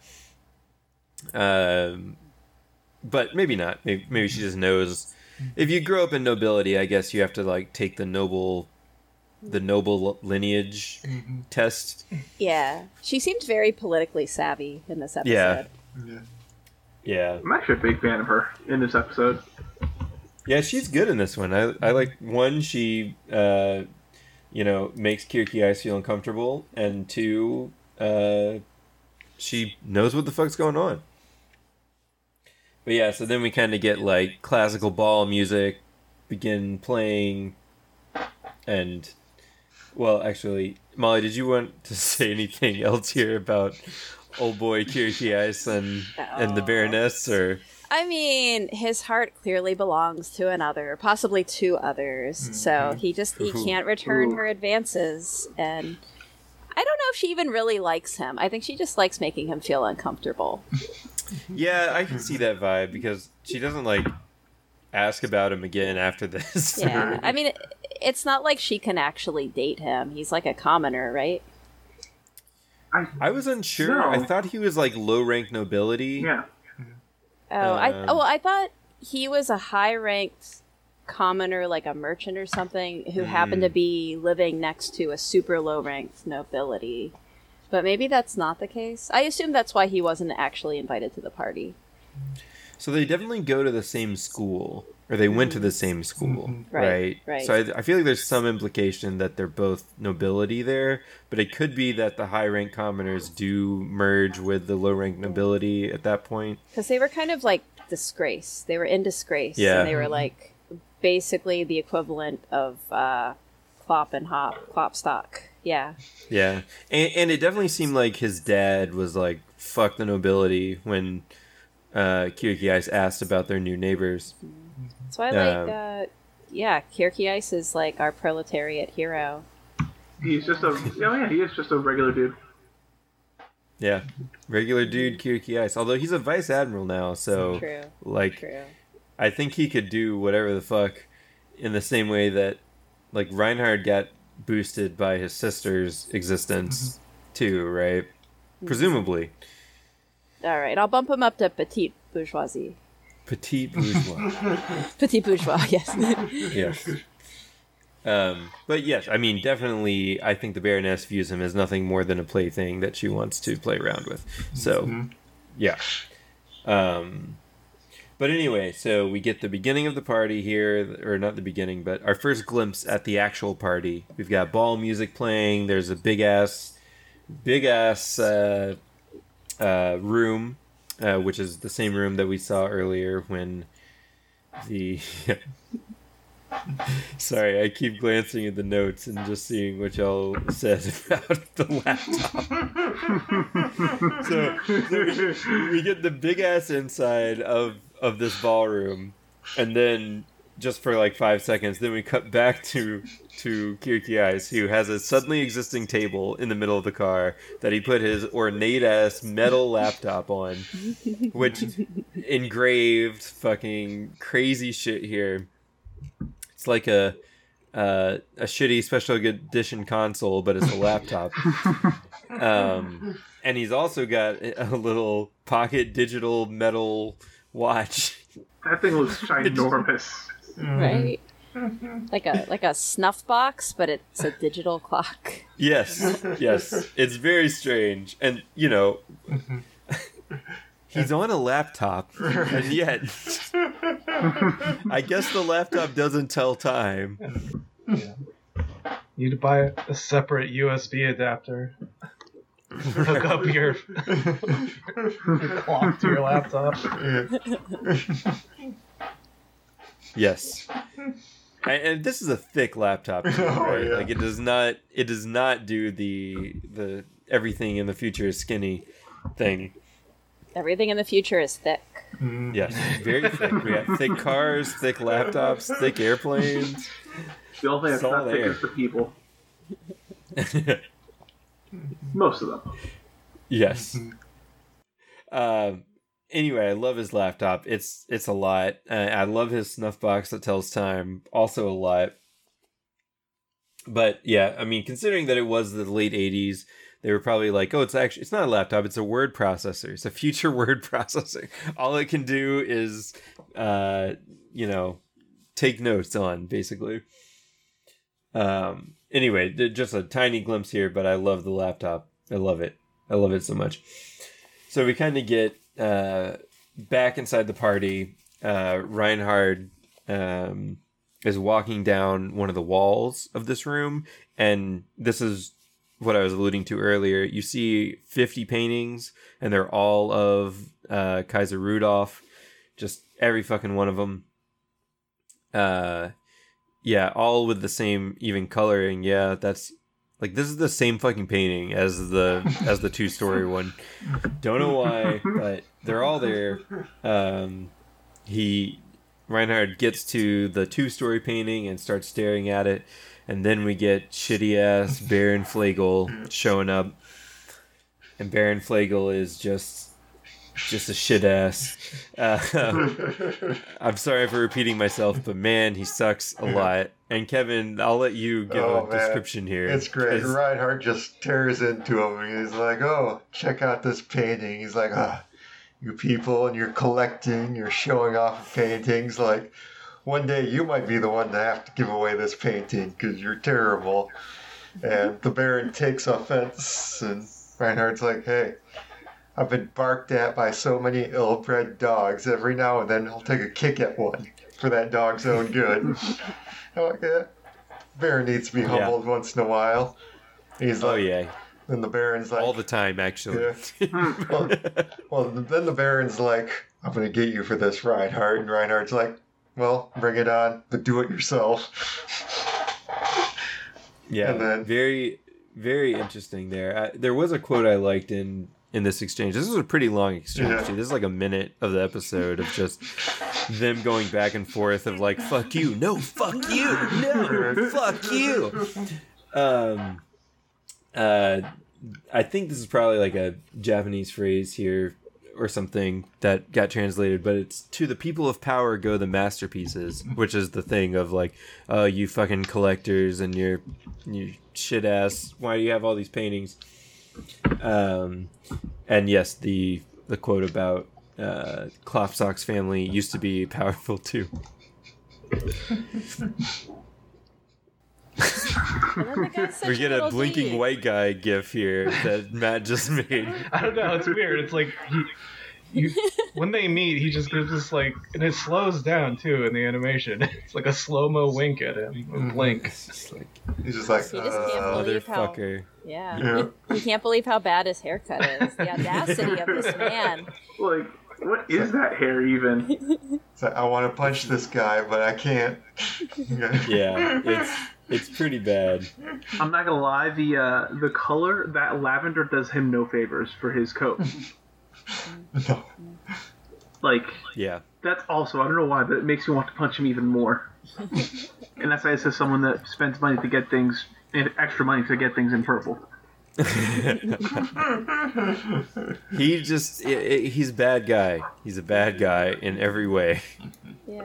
Um, but maybe not. Maybe, maybe she just knows. If you grow up in nobility, I guess you have to like take the noble, the noble lineage test. yeah, she seemed very politically savvy in this episode. Yeah. yeah. Yeah, I'm actually a big fan of her in this episode. yeah, she's good in this one. I I like one she, uh, you know, makes Kircheis feel uncomfortable, and two, uh, she knows what the fuck's going on. But yeah, so then we kind of get like classical ball music begin playing, and well, actually, Molly, did you want to (laughs) say anything else here about old boy Kircheis and and the Oh. Baroness, uh, or I mean, his heart clearly belongs to another, possibly two others. So mm-hmm. he just he can't return Ooh. her advances, and I don't know if she even really likes him. I think she just likes making him feel uncomfortable. (laughs) Yeah, I can see that vibe because she doesn't like ask about him again after this. Yeah, I (laughs) mean, it's not like she can actually date him. He's like a commoner, right? I, I was unsure. No. I thought he was like low rank nobility. yeah. Oh, I Um, oh, well, I thought he was a high ranked commoner, like a merchant or something, who happened to be living next to a super low ranked nobility. But maybe that's not the case. I assume that's why he wasn't actually invited to the party. So they definitely go to the same school, or they went to the same school, Mhm. right? Right, right. So I, I feel like there's some implication that they're both nobility there, but it could be that the high rank commoners do merge with the low rank nobility at that point. Because they were kind of like disgrace. They were in disgrace. Yeah. And they were like basically the equivalent of uh, Clop and Hop, Klopstock. Yeah. Yeah, and, and it definitely seemed like his dad was like "fuck the nobility" when uh, Kircheis asked about their new neighbors. So I Um, like, uh, yeah, Kircheis is like our proletariat hero. He's just a oh yeah, he is just a regular dude. Yeah, regular dude Kircheis. Although he's a vice admiral now, so True. like True. I think he could do whatever the fuck in the same way that like Reinhard got boosted by his sister's existence too, right? Presumably, All right, I'll bump him up to petite bourgeoisie. petite bourgeois. (laughs) petite bourgeois, yes. yes. Um, but yes, I mean, definitely, I think the Baroness views him as nothing more than a plaything that she wants to play around with. So, yeah. Um, but anyway, so we get the beginning of the party here, or not the beginning, but our first glimpse at the actual party. We've got ball music playing. There's a big ass, big ass uh, uh, room, uh, which is the same room that we saw earlier when the. (laughs) Sorry, I keep glancing at the notes and just seeing what y'all said (laughs) about the laptop. (laughs) so, we get the big ass inside of of this ballroom, and then just for like five seconds, then we cut back to to Kircheis, who has a suddenly existing table in the middle of the car that he put his ornate ass metal laptop on, which engraved fucking crazy shit here. It's like a uh, a shitty special edition console, but it's a laptop. um, and he's also got a little pocket digital metal watch. That thing looks (laughs) ginormous. Mm-hmm. right? Like a like a snuff box, but it's a digital clock. Yes, yes, it's very strange, and you know, mm-hmm. he's on a laptop, and yet, (laughs) I guess the laptop doesn't tell time. You need to buy a separate USB adapter. Hook up your, your (laughs) clock to your laptop. (laughs) Yes. (laughs) And, and this is a thick laptop, too, (laughs) Oh, yeah. Like it does not it does not do the the everything in the future is skinny thing. Everything in the future is thick. Mm. Yes, very thick. We got thick cars, thick laptops, thick airplanes. The only thing that's It's not thick there. is the people. (laughs) Most of them. yes. Um. Anyway, I love his laptop. It's it's a lot. Uh, I love his snuff box that tells time. Also a lot. But yeah, I mean, considering that it was the late '80s, they were probably like, "Oh, it's actually it's not a laptop; it's a word processor. It's a future (laughs) word processor. All it can do is, uh, you know, take notes on basically." Um. Anyway, just a tiny glimpse here, but I love the laptop. I love it. I love it so much. So we kind of get uh, back inside the party. Uh, Reinhard um, is walking down one of the walls of this room, and this is what I was alluding to earlier. You see 50 paintings, and they're all of uh, Kaiser Rudolph, just every fucking one of them. Uh, yeah, all with the same even coloring. Yeah, that's like this is the same fucking painting as the as the two story one. Don't know why, but they're all there. Um, he Reinhard gets to the two story painting and starts staring at it, and then we get shitty ass Baron Flegel showing up, and Baron Flegel is just just a shit ass. Uh, (laughs) I'm sorry for repeating myself, but man, he sucks a lot. And Kevin, I'll let you give Oh, a man. description here. It's great. Reinhard just tears into him he's like, Oh, check out this painting. He's like, Ah, you people and you're collecting, you're showing off paintings. Like, one day you might be the one to have to give away this painting because you're terrible. And the Baron takes offense, and Reinhard's like, Hey, I've been barked at by so many ill bred dogs. Every now and then he'll take a kick at one for that dog's own good. I'm (laughs) like, oh, yeah. Baron needs to be Yeah. humbled once in a while. He's oh, like, oh yeah, and the Baron's like, all the time actually. well, well, then the Baron's like, I'm gonna get you for this, Reinhard. And Reinhard's like, well, bring it on, but do it yourself. Yeah, And then- very, very interesting there. I, there was a quote I liked in in this exchange. This was a pretty long exchange. Yeah. too. This is like a minute of the episode of just them going back and forth of like "fuck you," no, "fuck you," no, "fuck you." Um, uh, I think this is probably like a Japanese phrase here or something that got translated, but it's to the people of power go the masterpieces, which is the thing of like, oh, you fucking collectors and your you shit ass. Why do you have all these paintings? Um, and yes, the the quote about uh, Klopstock's family used to be powerful too. And then the guy's such We get a blinking D. white guy gif here that Matt just made. (laughs) I don't know. It's weird. It's like he, you, when they meet, he just gives this like, and it slows down too in the animation. (laughs) It's like a slow mo wink at him, a blink. It's just like He's just like, He just can't uh, believe how- motherfucker. Yeah. Yeah. He, he can't believe how bad his haircut is. The audacity of this man. (laughs) Like, what is that hair even? (laughs) it's like, I want to punch this guy, but I can't. Yeah, it's it's pretty bad. I'm not gonna lie, the uh, the color that lavender does him no favors for his coat. (laughs) No. Like Yeah. that's also I don't know why, but it makes me want to punch him even more. (laughs) and that's why it says someone that spends money to get things and extra money to get things in purple. (laughs) He just i i he's a bad guy. He's a bad guy in every way. Yeah.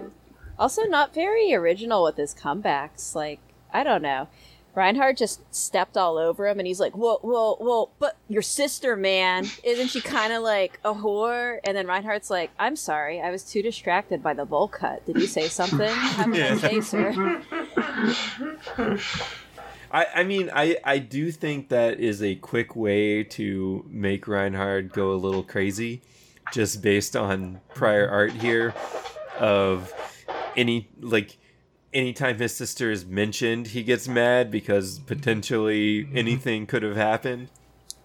Also, not very original with his comebacks. Like, I don't know. Reinhard just stepped all over him, and he's like, "Well, well, well, but your sister, man, isn't she kind of like a whore?" And then Reinhard's like, "I'm sorry, I was too distracted by the bowl cut. Did you say something? Have a nice day, sir." I, I mean I, I do think that is a quick way to make Reinhard go a little crazy, just based on prior art here, of any like anytime his sister is mentioned, he gets mad because potentially mm-hmm. anything could have happened.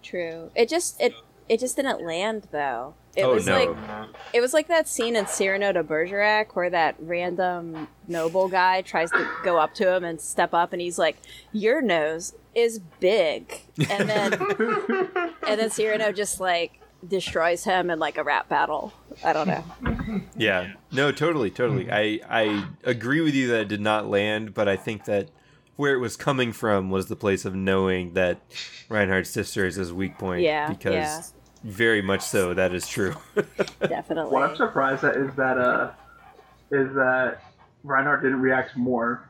True. It just it it just didn't land though. It oh was no. like it was like that scene in Cyrano de Bergerac where that random noble guy tries to go up to him and step up, and he's like, "Your nose is big," and then (laughs) and then Cyrano just like destroys him in like a rap battle. I don't know. (laughs) Yeah. No, totally, totally. I I agree with you that it did not land, but I think that where it was coming from was the place of knowing that Reinhard's sister is his weak point. Yeah, Because yeah. very much so, that is true. (laughs) Definitely. What I'm surprised at is that uh, is that Reinhard didn't react more,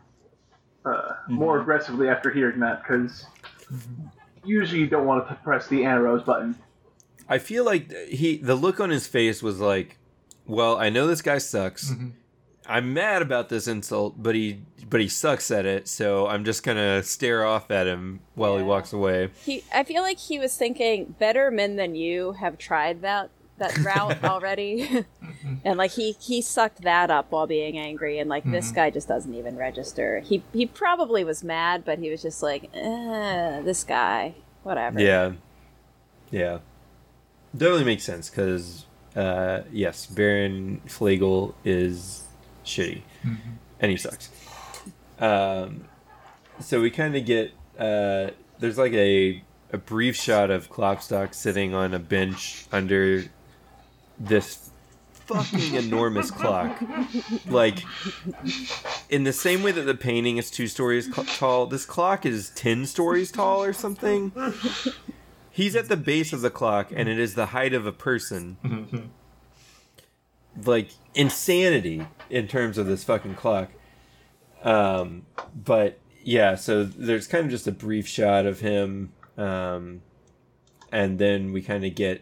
uh, more aggressively after hearing that because usually you don't want to press the Annerose button. I feel like he the look on his face was like, well, I know this guy sucks. Mm-hmm. I'm mad about this insult, but he but he sucks at it, so I'm just gonna stare off at him while he walks away. He, I feel like he was thinking, better men than you have tried that that (laughs) route already, mm-hmm. and like he he sucked that up while being angry, and like this mm-hmm. guy just doesn't even register. He he probably was mad, but he was just like, eh, this guy, whatever. Yeah, yeah, definitely makes sense because uh, yes, Baron Flegel is shitty, and he sucks. Um, so we kind of get uh, there's like a a brief shot of Klopstock sitting on a bench under this fucking enormous (laughs) clock. Like in the same way that the painting is two stories cl- tall, this clock is 10 stories tall or something. He's at the base of the clock and it is the height of a person. like insanity in terms of this fucking clock. Um but yeah, so there's kind of just a brief shot of him um and then we kind of get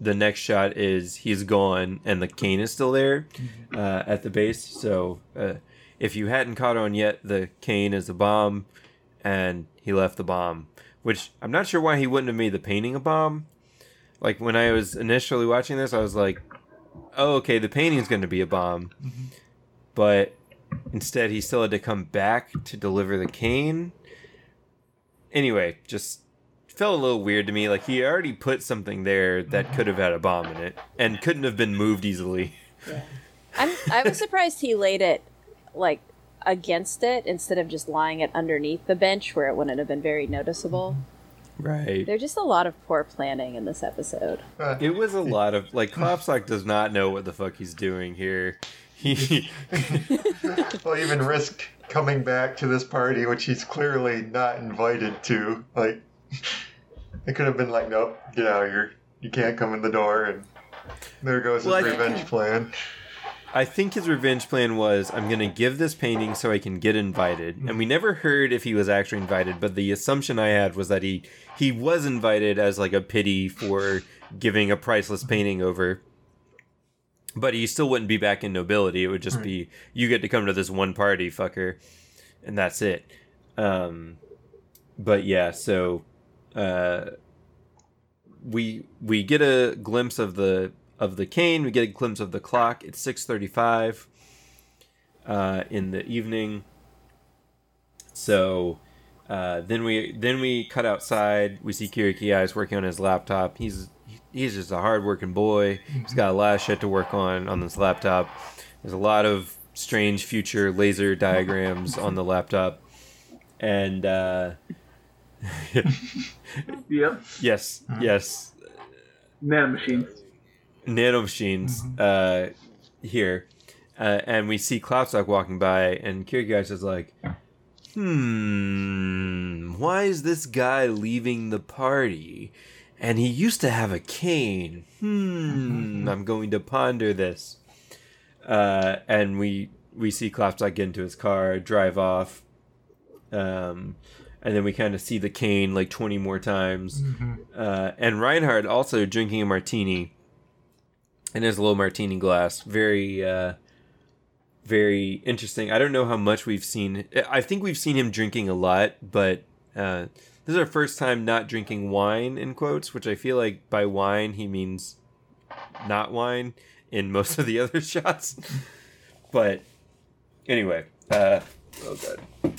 the next shot is he's gone and the cane is still there uh, at the base. So uh, if you hadn't caught on yet, the cane is a bomb, and he left the bomb. Which I'm not sure why he wouldn't have made the painting a bomb. Like when I was initially watching this, I was like, "Oh, okay, the painting's going to be a bomb," mm-hmm. but instead he still had to come back to deliver the cane. Anyway, just felt a little weird to me. Like he already put something there that mm-hmm. could have had a bomb in it and couldn't have been moved easily. I'm I was surprised he laid it like against it instead of just lying it underneath the bench where it wouldn't have been very noticeable. Right. There's just a lot of poor planning in this episode. Uh, It was a (laughs) lot of like Klopstock does not know what the fuck he's doing here. He (laughs) well, even risk coming back to this party, which he's clearly not invited to. Like, (laughs) it could have been like, nope, get out of here. You can't come in the door, and there goes his Well, revenge plan. I think his revenge plan was I'm going to give this painting so I can get invited. And we never heard if he was actually invited, but the assumption I had was that he he was invited as like a pity for giving a priceless painting over. But he still wouldn't be back in nobility. It would just be you get to come to this one party, fucker, and that's it. Um but yeah, so uh we we get a glimpse of the of the cane. We get a glimpse of the clock. It's six thirty-five uh, in the evening. So uh, then we then we cut outside. We see Kircheis working on his laptop. He's he's just a hardworking boy. He's got a lot of shit to work on on this laptop. There's a lot of strange future laser diagrams on the laptop, and uh, (laughs) Yep, yes, yes, nanomachines. Nanomachines uh, here, uh, and we see Klopstock walking by, and Kircheis is like, "Hmm, why is this guy leaving the party? And he used to have a cane. Hmm, I'm going to ponder this." Uh, and we we see Klopstock get into his car, drive off, um, and then we kind of see the cane like 20 more times. Uh, and Reinhard also drinking a martini in his little martini glass. Very, uh, very interesting. I don't know how much we've seen. I think we've seen him drinking a lot, but uh, this is our first time not drinking wine in quotes, which I feel like by wine he means not wine in most of the (laughs) other shots. but anyway, uh, oh god.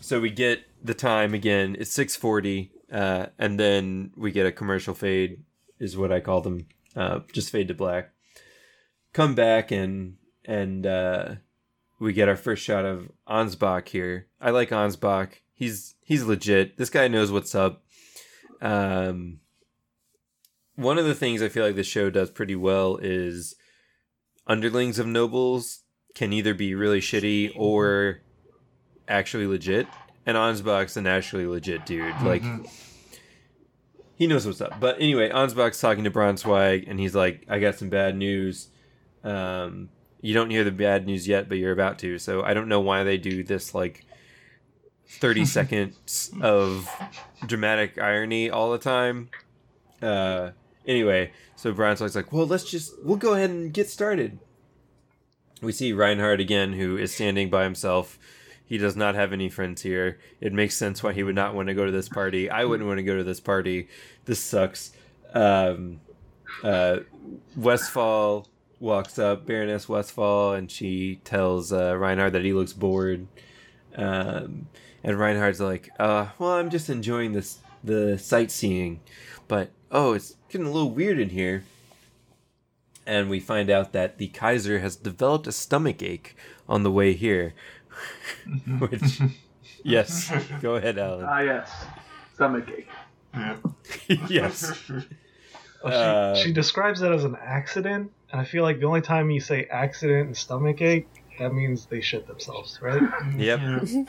So we get the time again. It's six forty, uh, and then we get a commercial fade, is what I call them. Uh, just fade to black. Come back and and uh, we get our first shot of Ansbach here. I like Ansbach. He's he's legit. This guy knows what's up. Um, one of the things I feel like the show does pretty well is underlings of nobles can either be really shitty or actually legit. And Ansbach's an actually legit dude. Like he knows what's up. But anyway, Ansbach's talking to Braunschweig and he's like, I got some bad news. Um, you don't hear the bad news yet, but you're about to. So I don't know why they do this like 30 (laughs) seconds of dramatic irony all the time. Uh, anyway, so Braunschweig's like, well, let's just, we'll go ahead and get started. We see Reinhard again, who is standing by himself. He does not have any friends here. It makes sense why he would not want to go to this party. I wouldn't want to go to this party. This sucks. Um, uh, Westphal walks up, Baroness Westphal, and she tells uh, Reinhard that he looks bored. Um, and Reinhard's like, uh, "Well, I'm just enjoying this the sightseeing, but oh, it's getting a little weird in here." And we find out that the Kaiser has developed a stomach ache on the way here. (laughs) Which, yes, go ahead, Alan. Ah, yes. Stomach ache. Yeah. (laughs) yes. (laughs) Well, she, Uh, she describes it as an accident, and I feel like the only time you say accident and stomach ache, that means they shit themselves, right? Yep.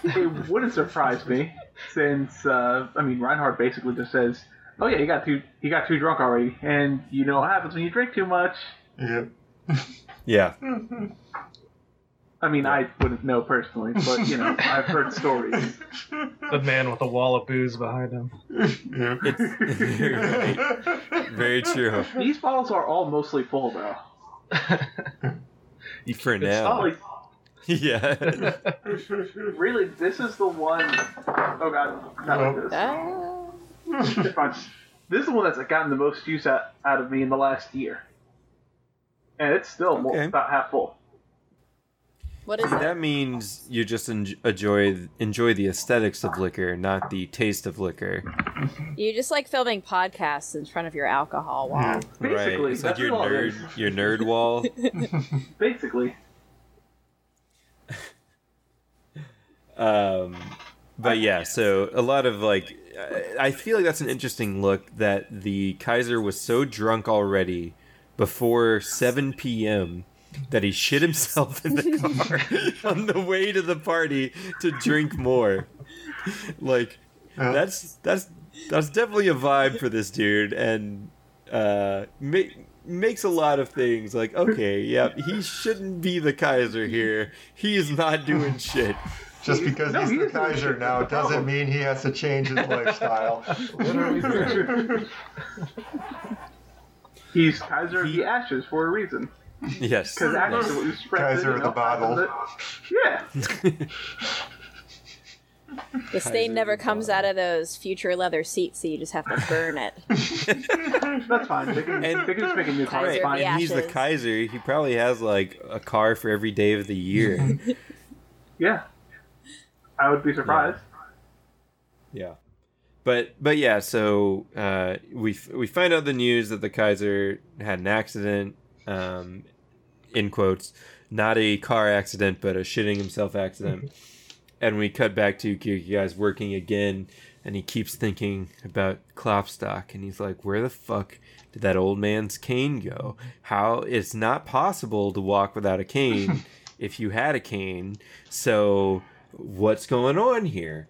It wouldn't surprise me, since uh, I mean Reinhard basically just says, "Oh yeah, he got too he got too drunk already," and you know what happens when you drink too much. Yeah. Yeah. I mean, I wouldn't know personally, but you know, (laughs) I've heard stories. the man with a wall of booze behind him. Yeah. It's (laughs) very true. These bottles are all mostly full though. (laughs) You For keep now. Like, Yeah. really, this is the one oh god, not like this. This is the one that's gotten the most use out, out of me in the last year, and it's still more, about half full. What is it? That means you just enjoy enjoy the aesthetics of liquor, not the taste of liquor. You just like filming podcasts in front of your alcohol wall. Yeah. right. Basically, It's like that's your nerd is. your nerd wall. (laughs) Basically, Um, but yeah, so a lot of like, I- I feel like that's an interesting look that the Kaiser was so drunk already before 7 p.m. that he shit himself in the car (laughs) on the way to the party to drink more. Like, Yeah. that's that's that's definitely a vibe for this dude, and uh, ma- makes a lot of things like okay, yeah, he shouldn't be the Kaiser here. He is not doing shit. Just because No, he's he the is the Kaiser shit. now doesn't mean he has to change his lifestyle. (laughs) he's Kaiser of the Ashes for a reason. Yes. Because actually, what you spread Kaiser it, of the you know, bottle. Yeah, The stain never comes out of those future leather seats, so you just have to burn it. (laughs) that's fine. They can, And- they can just make a new car. Right, fine. and he's the. Kaiser. He probably has like a car for every day of the year. (laughs) Yeah, I would be surprised. yeah, but but yeah. So uh, we f- we find out the news that the Kaiser had an accident, um, in quotes, not a car accident, but a shitting himself accident. Mm-hmm. and we cut back to Kircheis's working again, and he keeps thinking about Klopstock, and he's like, "Where the fuck did that old man's cane go? How it's not possible to walk without a cane (laughs) if you had a cane. So what's going on here?"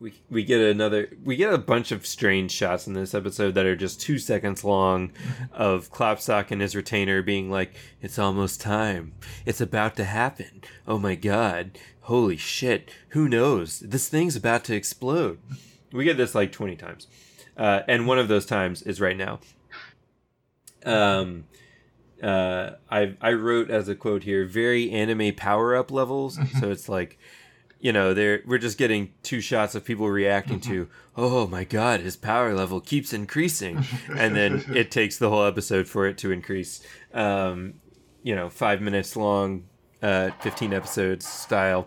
We, we get another we get a bunch of strange shots in this episode that are just two seconds long of Klopstock and his retainer being like it's almost time. It's about to happen. Oh my god. Holy shit. Who knows? This thing's about to explode. We get this like 20 times. Uh, and one of those times is right now. Um uh i i wrote as a quote here very anime power up levels. So it's like you know they're we're just getting two shots of people reacting to oh my god his power level keeps increasing (laughs) and then it takes the whole episode for it to increase um you know five minutes long uh 15 episodes style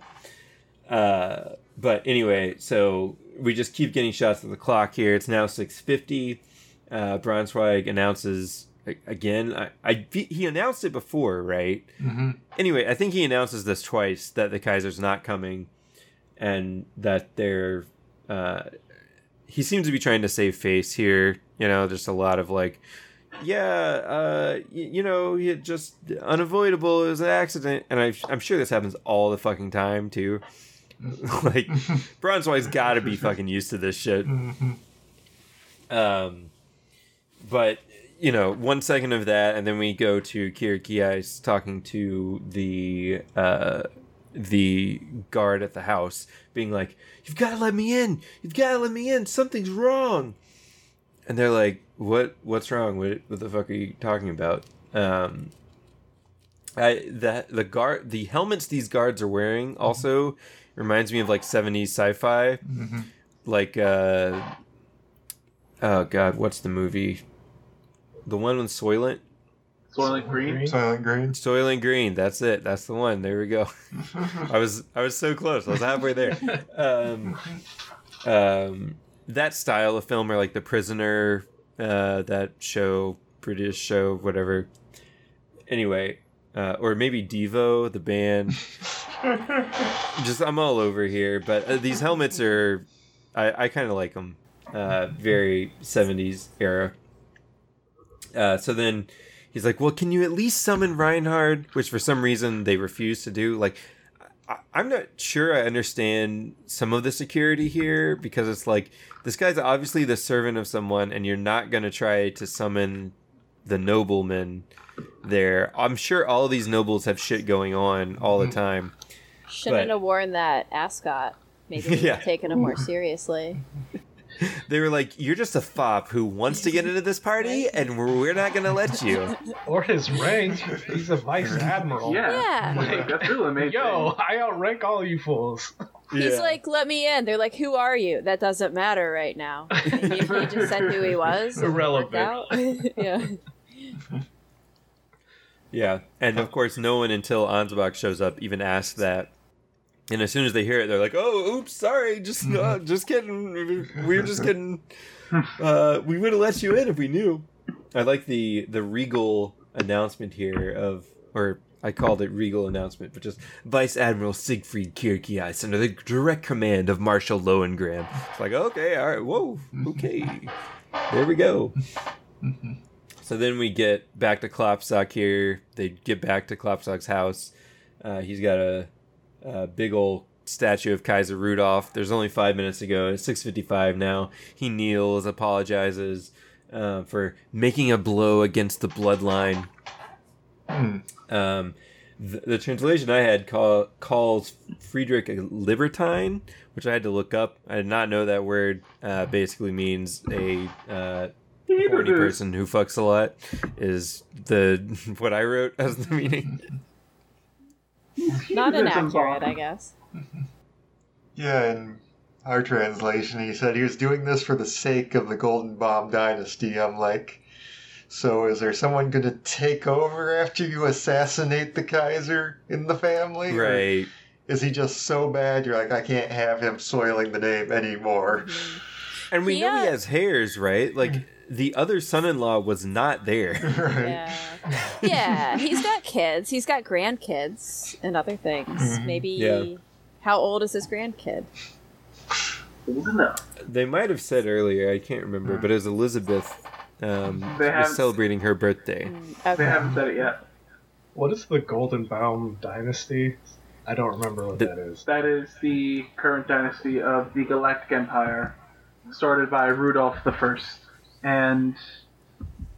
uh but anyway so we just keep getting shots of the clock here it's now 650 uh Braunschweig announces again. I, I he announced it before, right? Mm-hmm. Anyway, I think he announces this twice that the Kaiser's not coming, and that they're. Uh, he seems to be trying to save face here. You know, just a lot of like, yeah, uh, y- you know, it just unavoidable. It was an accident, and I, I'm sure this happens all the fucking time too. (laughs) like, Bronze has got to be fucking used to this shit. Um, but you know, one second of that, and then we go to Kira Kircheis talking to the uh, the guard at the house, being like, "You've got to let me in. You've got to let me in. Something's wrong." And they're like, "What? What's wrong? What? What the fuck are you talking about?" Um, I the the guard the helmets these guards are wearing also reminds me of like 70s sci-fi Mm-hmm. like uh oh god what's the movie the one with soylent Soylent Green. Silent Green. soylent green that's it that's the one there we go (laughs) i was i was so close i was halfway there um um that style of film or like the prisoner uh that show british show whatever anyway uh, or maybe Devo, the band. (laughs) Just I'm all over here, but uh, these helmets are, I, I kind of like them. Uh, very 70s era. Uh, so then he's like, "Well, can you at least summon Reinhard?" Which for some reason they refuse to do. Like, I, I'm not sure I understand some of the security here because it's like this guy's obviously the servant of someone, and you're not gonna try to summon the nobleman there. I'm sure all these nobles have shit going on all the hmm. time. Shouldn't But- have worn that ascot. Maybe we (laughs) Yeah. have taken him more seriously. (laughs) They were like, "You're just a fop who wants to get into this party, and we're, we're not gonna let you." (laughs) Or his rank. He's a vice admiral. Yeah. Yeah. Like, that's really amazing. (laughs) Yo, I outrank all you fools. He's Yeah. like, "Let me in." They're like, "Who are you?" That doesn't matter right now. (laughs) He, he just said who he was. and it worked Irrelevant. yeah. Yeah, and of course, no one until Ansbach shows up even asks that. And as soon as they hear it, they're like, "Oh, oops, sorry, just uh, just kidding. We were just kidding. Uh, we would have let you in if we knew." I like the the regal announcement here of, or I called it regal announcement, but just Vice Admiral Siegfried Kircheis under the direct command of Marshal Lohengramm. It's like, okay, all right, whoa, okay, there we go. So then we get back to Klopstock here. They get back to Klopstock's house. Uh, he's got a, a big old statue of Kaiser Rudolph. There's only five minutes to go. It's 6:55 now. He kneels, apologizes uh, for making a blow against the bloodline. Hmm. Um, the, the translation I had call, calls Friedrich a libertine, which I had to look up. I did not know that word. Uh, basically means a uh, horny person who fucks a lot. Is the (laughs) what I wrote as the meaning? (laughs) (laughs) Not This is inaccurate, I guess. (laughs) Yeah, in our translation, he said he was doing this for the sake of the Goldenbaum dynasty. I'm like, so is there someone going to take over after you assassinate the Kaiser in the family? Or Right. Is he just so bad you're like, I can't have him soiling the name anymore? Mm-hmm. And we know he uh, has heirs, right? Like hmm. The other son-in-law was not there. (laughs) right? Yeah. Yeah. He's got kids. He's got grandkids and other things. Mhm. Maybe. Yeah. How old is his grandkid? Old enough. They might have said earlier, I can't remember, but it was Elizabeth um, They was have- celebrating her birthday. Mm, They haven't said it yet. What is the Goldenbaum dynasty? I don't remember what The- that is. That is the current dynasty of the Galactic Empire, started by Rudolph the First. And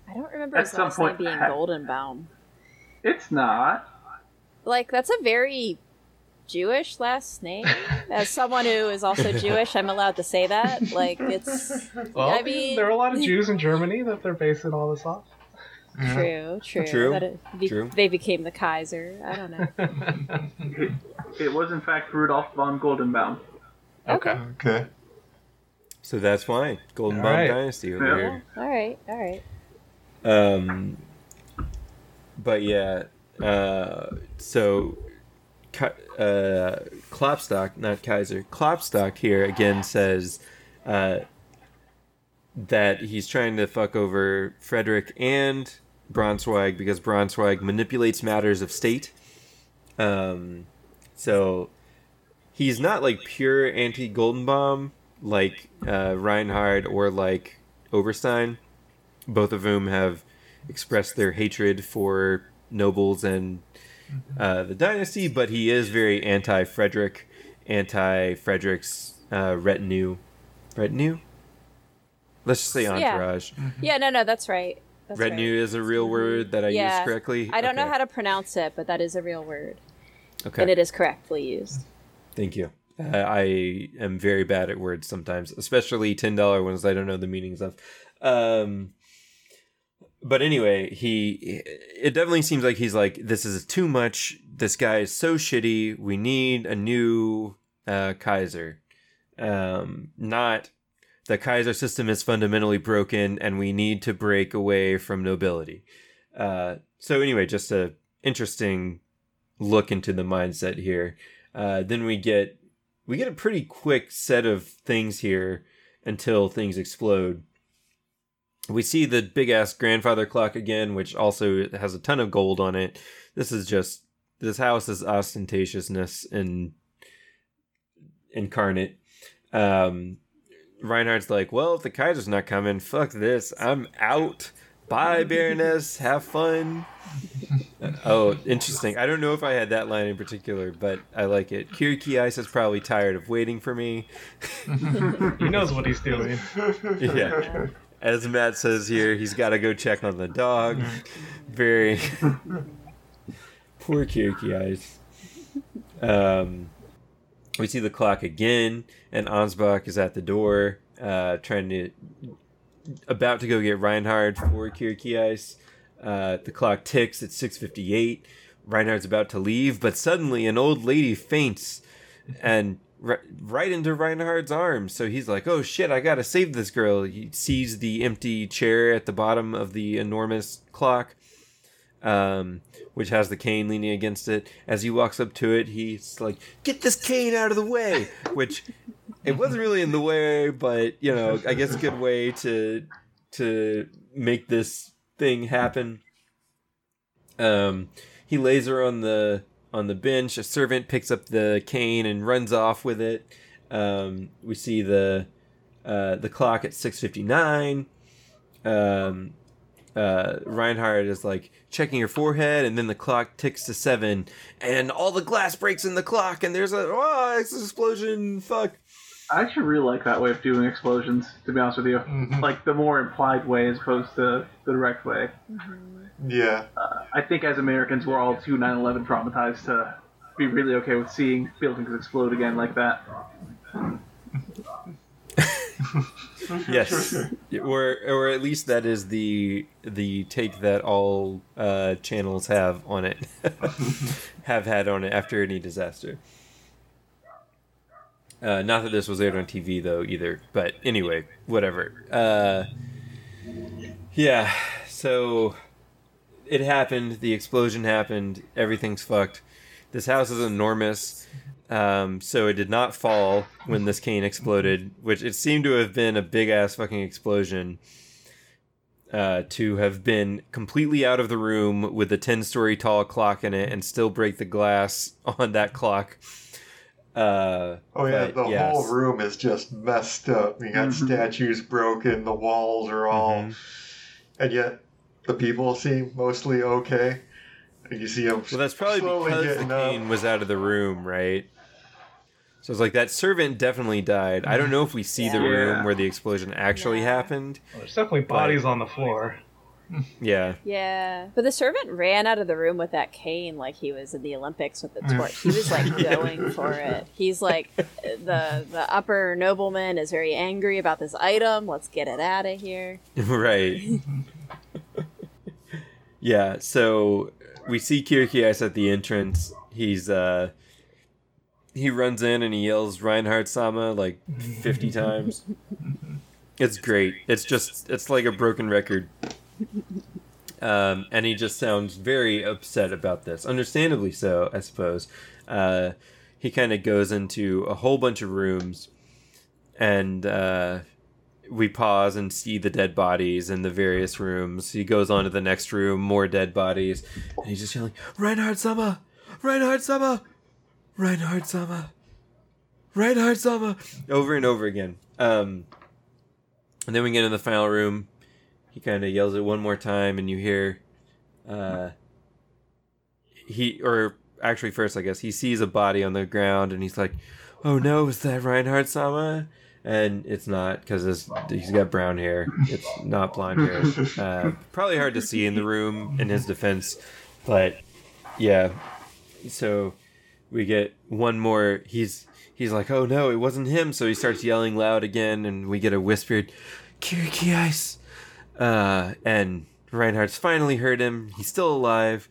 I don't remember At his some last name point- being Goldenbaum. it's not. Like that's a very Jewish last name. As someone who is also (laughs) Jewish, I'm allowed to say that. Like it's (laughs) Well, I mean- there are a lot of Jews in Germany that they're basing all this off. Mm-hmm. True, true. True, it be- true. They became the Kaiser. I don't know. It, it was in fact Rudolf von Goldenbaum. okay. Okay. So that's why Golden All Bomb right. Dynasty over Yeah. here. All right, all right. Um, but yeah, uh, so uh, Klopstock, not Kaiser, Klopstock here again says uh, that he's trying to fuck over Frederick and Braunschweig because Braunschweig manipulates matters of state. Um, so he's not like pure anti Goldenbaum like uh, Reinhard or like Oberstein, both of whom have expressed their hatred for nobles and uh, the dynasty, but he is very anti Frederick, anti Frederick's uh, retinue. Retinue? Let's just say entourage. Yeah, yeah no, no, that's right. That's Retinue right. is a real word that I Yeah. use correctly. I don't know how to pronounce it, but that is a real word, Okay. and it is correctly used. Thank you. Uh, I am very bad at words sometimes, especially ten dollar ones I don't know the meanings of. Um, but anyway, he it definitely seems like he's like this is too much. This guy is so shitty. We need a new uh, Kaiser. Um, not the Kaiser system is fundamentally broken, and we need to break away from nobility. Uh, so anyway, just a interesting look into the mindset here. Uh, then we get we get a pretty quick set of things here until things explode. We see the big ass grandfather clock again, which also has a ton of gold on it. This is just this house is ostentatiousness and incarnate. Um, Reinhard's like, well, if the Kaiser's not coming, fuck this, I'm out. Bye, Baroness. Have fun. oh, interesting. I don't know if I had that line in particular, but I like it. Kircheis is probably tired of waiting for me. He knows what he's doing. (laughs) Yeah. As Matt says here, he's got to go check on the dog. Very (laughs) poor Kiriki Ice. Um, we see the clock again, and Ansbach is at the door, uh, trying to about to go get Reinhard for Kircheis. Uh, the clock ticks at 6:58. Reinhard's about to leave, but suddenly an old lady faints, and ri- right into Reinhard's arms. So he's like, "Oh shit, I gotta save this girl." He sees the empty chair at the bottom of the enormous clock, um, which has the cane leaning against it. As he walks up to it, he's like, "Get this cane out of the way!" Which it wasn't really in the way, but you know, I guess a good way to to make this thing happen. Um, he lays her on the on the bench. A servant picks up the cane and runs off with it. Um, we see the uh, the clock at six fifty nine. Um, uh, Reinhard is like checking her forehead, and then the clock ticks to seven, and all the glass breaks in the clock, and there's a oh, explosion. Fuck. I actually really like that way of doing explosions. To be honest with you, Mhm. like the more implied way as opposed to the direct way. Yeah. Uh, I think as Americans, we're all too 9/11 traumatized to be really okay with seeing buildings explode again like that. (laughs) yes or or at least that is the the take that all uh channels have on it (laughs) (laughs) have had on it after any disaster uh not that this was aired on tv though either but anyway whatever uh yeah so it happened the explosion happened everything's fucked this house is enormous um, so it did not fall when this cane exploded, which it seemed to have been a big ass fucking explosion. Uh, to have been completely out of the room with a 10 story tall clock in it and still break the glass (laughs) on that clock. Uh, Oh yeah, but the yes. whole room is just messed up. You got Mhm. statues broken, the walls are all, Mhm. and yet the people seem mostly okay. And you see them Well, that's probably because the getting cane up. was out of the room, right? So it's like that servant definitely died. I don't know if we see the room where the explosion actually Yeah. happened. Well, there's definitely bodies on the floor. Yeah. Yeah, but the servant ran out of the room with that cane like he was in the Olympics with the Mm. torch. He was like going for (laughs) it. He's like, the the upper nobleman is very angry about this item. Let's get it out of here. (laughs) right. yeah, so we see Kiriki at the entrance. He's uh he runs in and he yells Reinhard Sama like 50 (laughs) times. It's great. It's just it's like a broken record. Um, and he just sounds very upset about this. Understandably so, I suppose. Uh, he kind of goes into a whole bunch of rooms and uh, we pause and see the dead bodies in the various rooms. He goes on to the next room, more dead bodies, and he's just yelling, "Reinhard Sama, Reinhard Sama, Reinhard Sama, Reinhard Sama," over and over again. Um, and then we get in the final room. He kind of yells it one more time, and you hear, uh, he or actually first, I guess he sees a body on the ground, and he's like, "Oh no, is that Reinhard Sama?" And it's not because he's got brown hair. It's not blonde hair. (laughs) Uh, probably hard to see in the room. In his defense, but yeah. So we get one more. He's he's like, "Oh no, it wasn't him." So he starts yelling loud again, and we get a whispered, "Kircheis," uh, and Reinhard's finally heard him. He's still alive.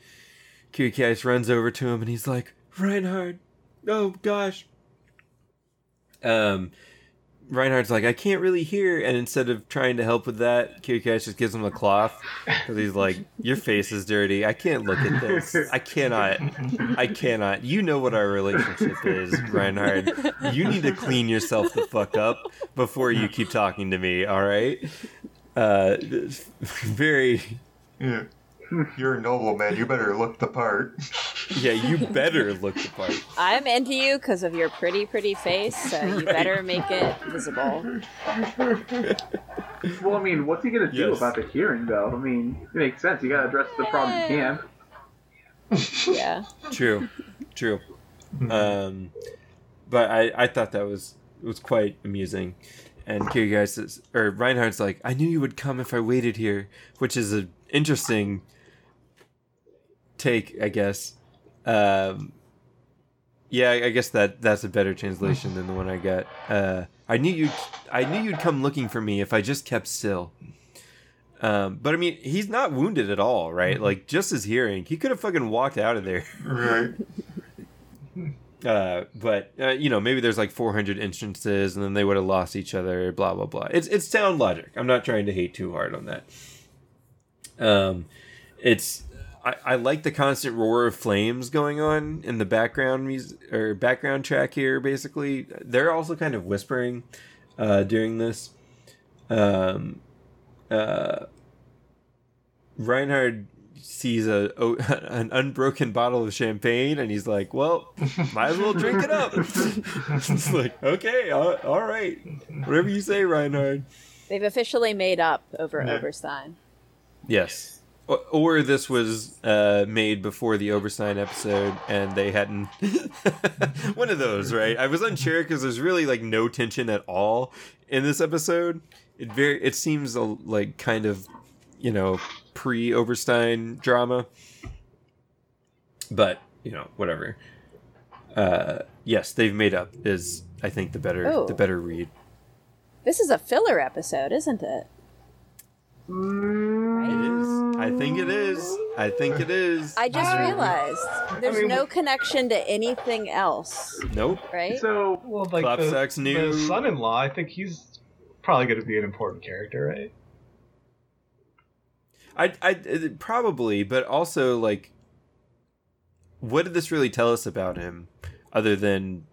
Kiriki runs over to him, and he's like, "Reinhard, oh gosh." Um, Reinhard's like, I can't really hear, and instead of trying to help with that, Kiriki just gives him a cloth because he's like, "Your face is dirty. I can't look at this. I cannot. I cannot. You know what our relationship is, Reinhard. You need to clean yourself the fuck up before you keep talking to me. All right." Uh, (laughs) very. Yeah. You're a nobleman. You better look the part. Yeah, you better look the part. I'm into you because of your pretty, pretty face, so you Right. better make it visible. Well, I mean, what's he gonna do Yes. about the hearing, though? I mean, it makes sense. You gotta address the problem you can. Yeah. True, true. Um, but I, I thought that was was quite amusing. And Ice says, or Reinhard's like, I knew you would come if I waited here, which is an interesting take, I guess. Um, yeah, I guess that that's a better translation than the one I got. Uh, I knew you, I knew you'd come looking for me if I just kept still. Um, but I mean, he's not wounded at all, right? Like just his hearing, he could have fucking walked out of there. Right. (laughs) Uh, but uh, you know, maybe there's like 400 instances, and then they would have lost each other. Blah blah blah. It's it's sound logic. I'm not trying to hate too hard on that. Um, it's I, I like the constant roar of flames going on in the background music or background track here. Basically, they're also kind of whispering uh, during this. Um, uh, Reinhard sees a oh, (laughs) an unbroken bottle of champagne and he's like, "Well, might as well drink it up." (laughs) it's like, "Okay, all, all right, whatever you say, Reinhard." They've officially made up over Yeah. Oberstein. Yes. Or, or this was uh, made before the Oberstein episode, and they hadn't. (laughs) One of those, right? I was unsure because there's really like no tension at all in this episode. It very it seems a, like kind of, you know, pre Oberstein drama. But you know, whatever. Uh, yes, they've made up is I think the better Oh. the better read. This is a filler episode, isn't it? It is. I think it is. I think it is. I just realized there's mean, no connection to anything else, Nope. right? So, Well, like Clap the, sacks new. the son-in-law, I think he's probably going to be an important character, right? I, I uh, probably, but also like, what did this really tell us about him, other than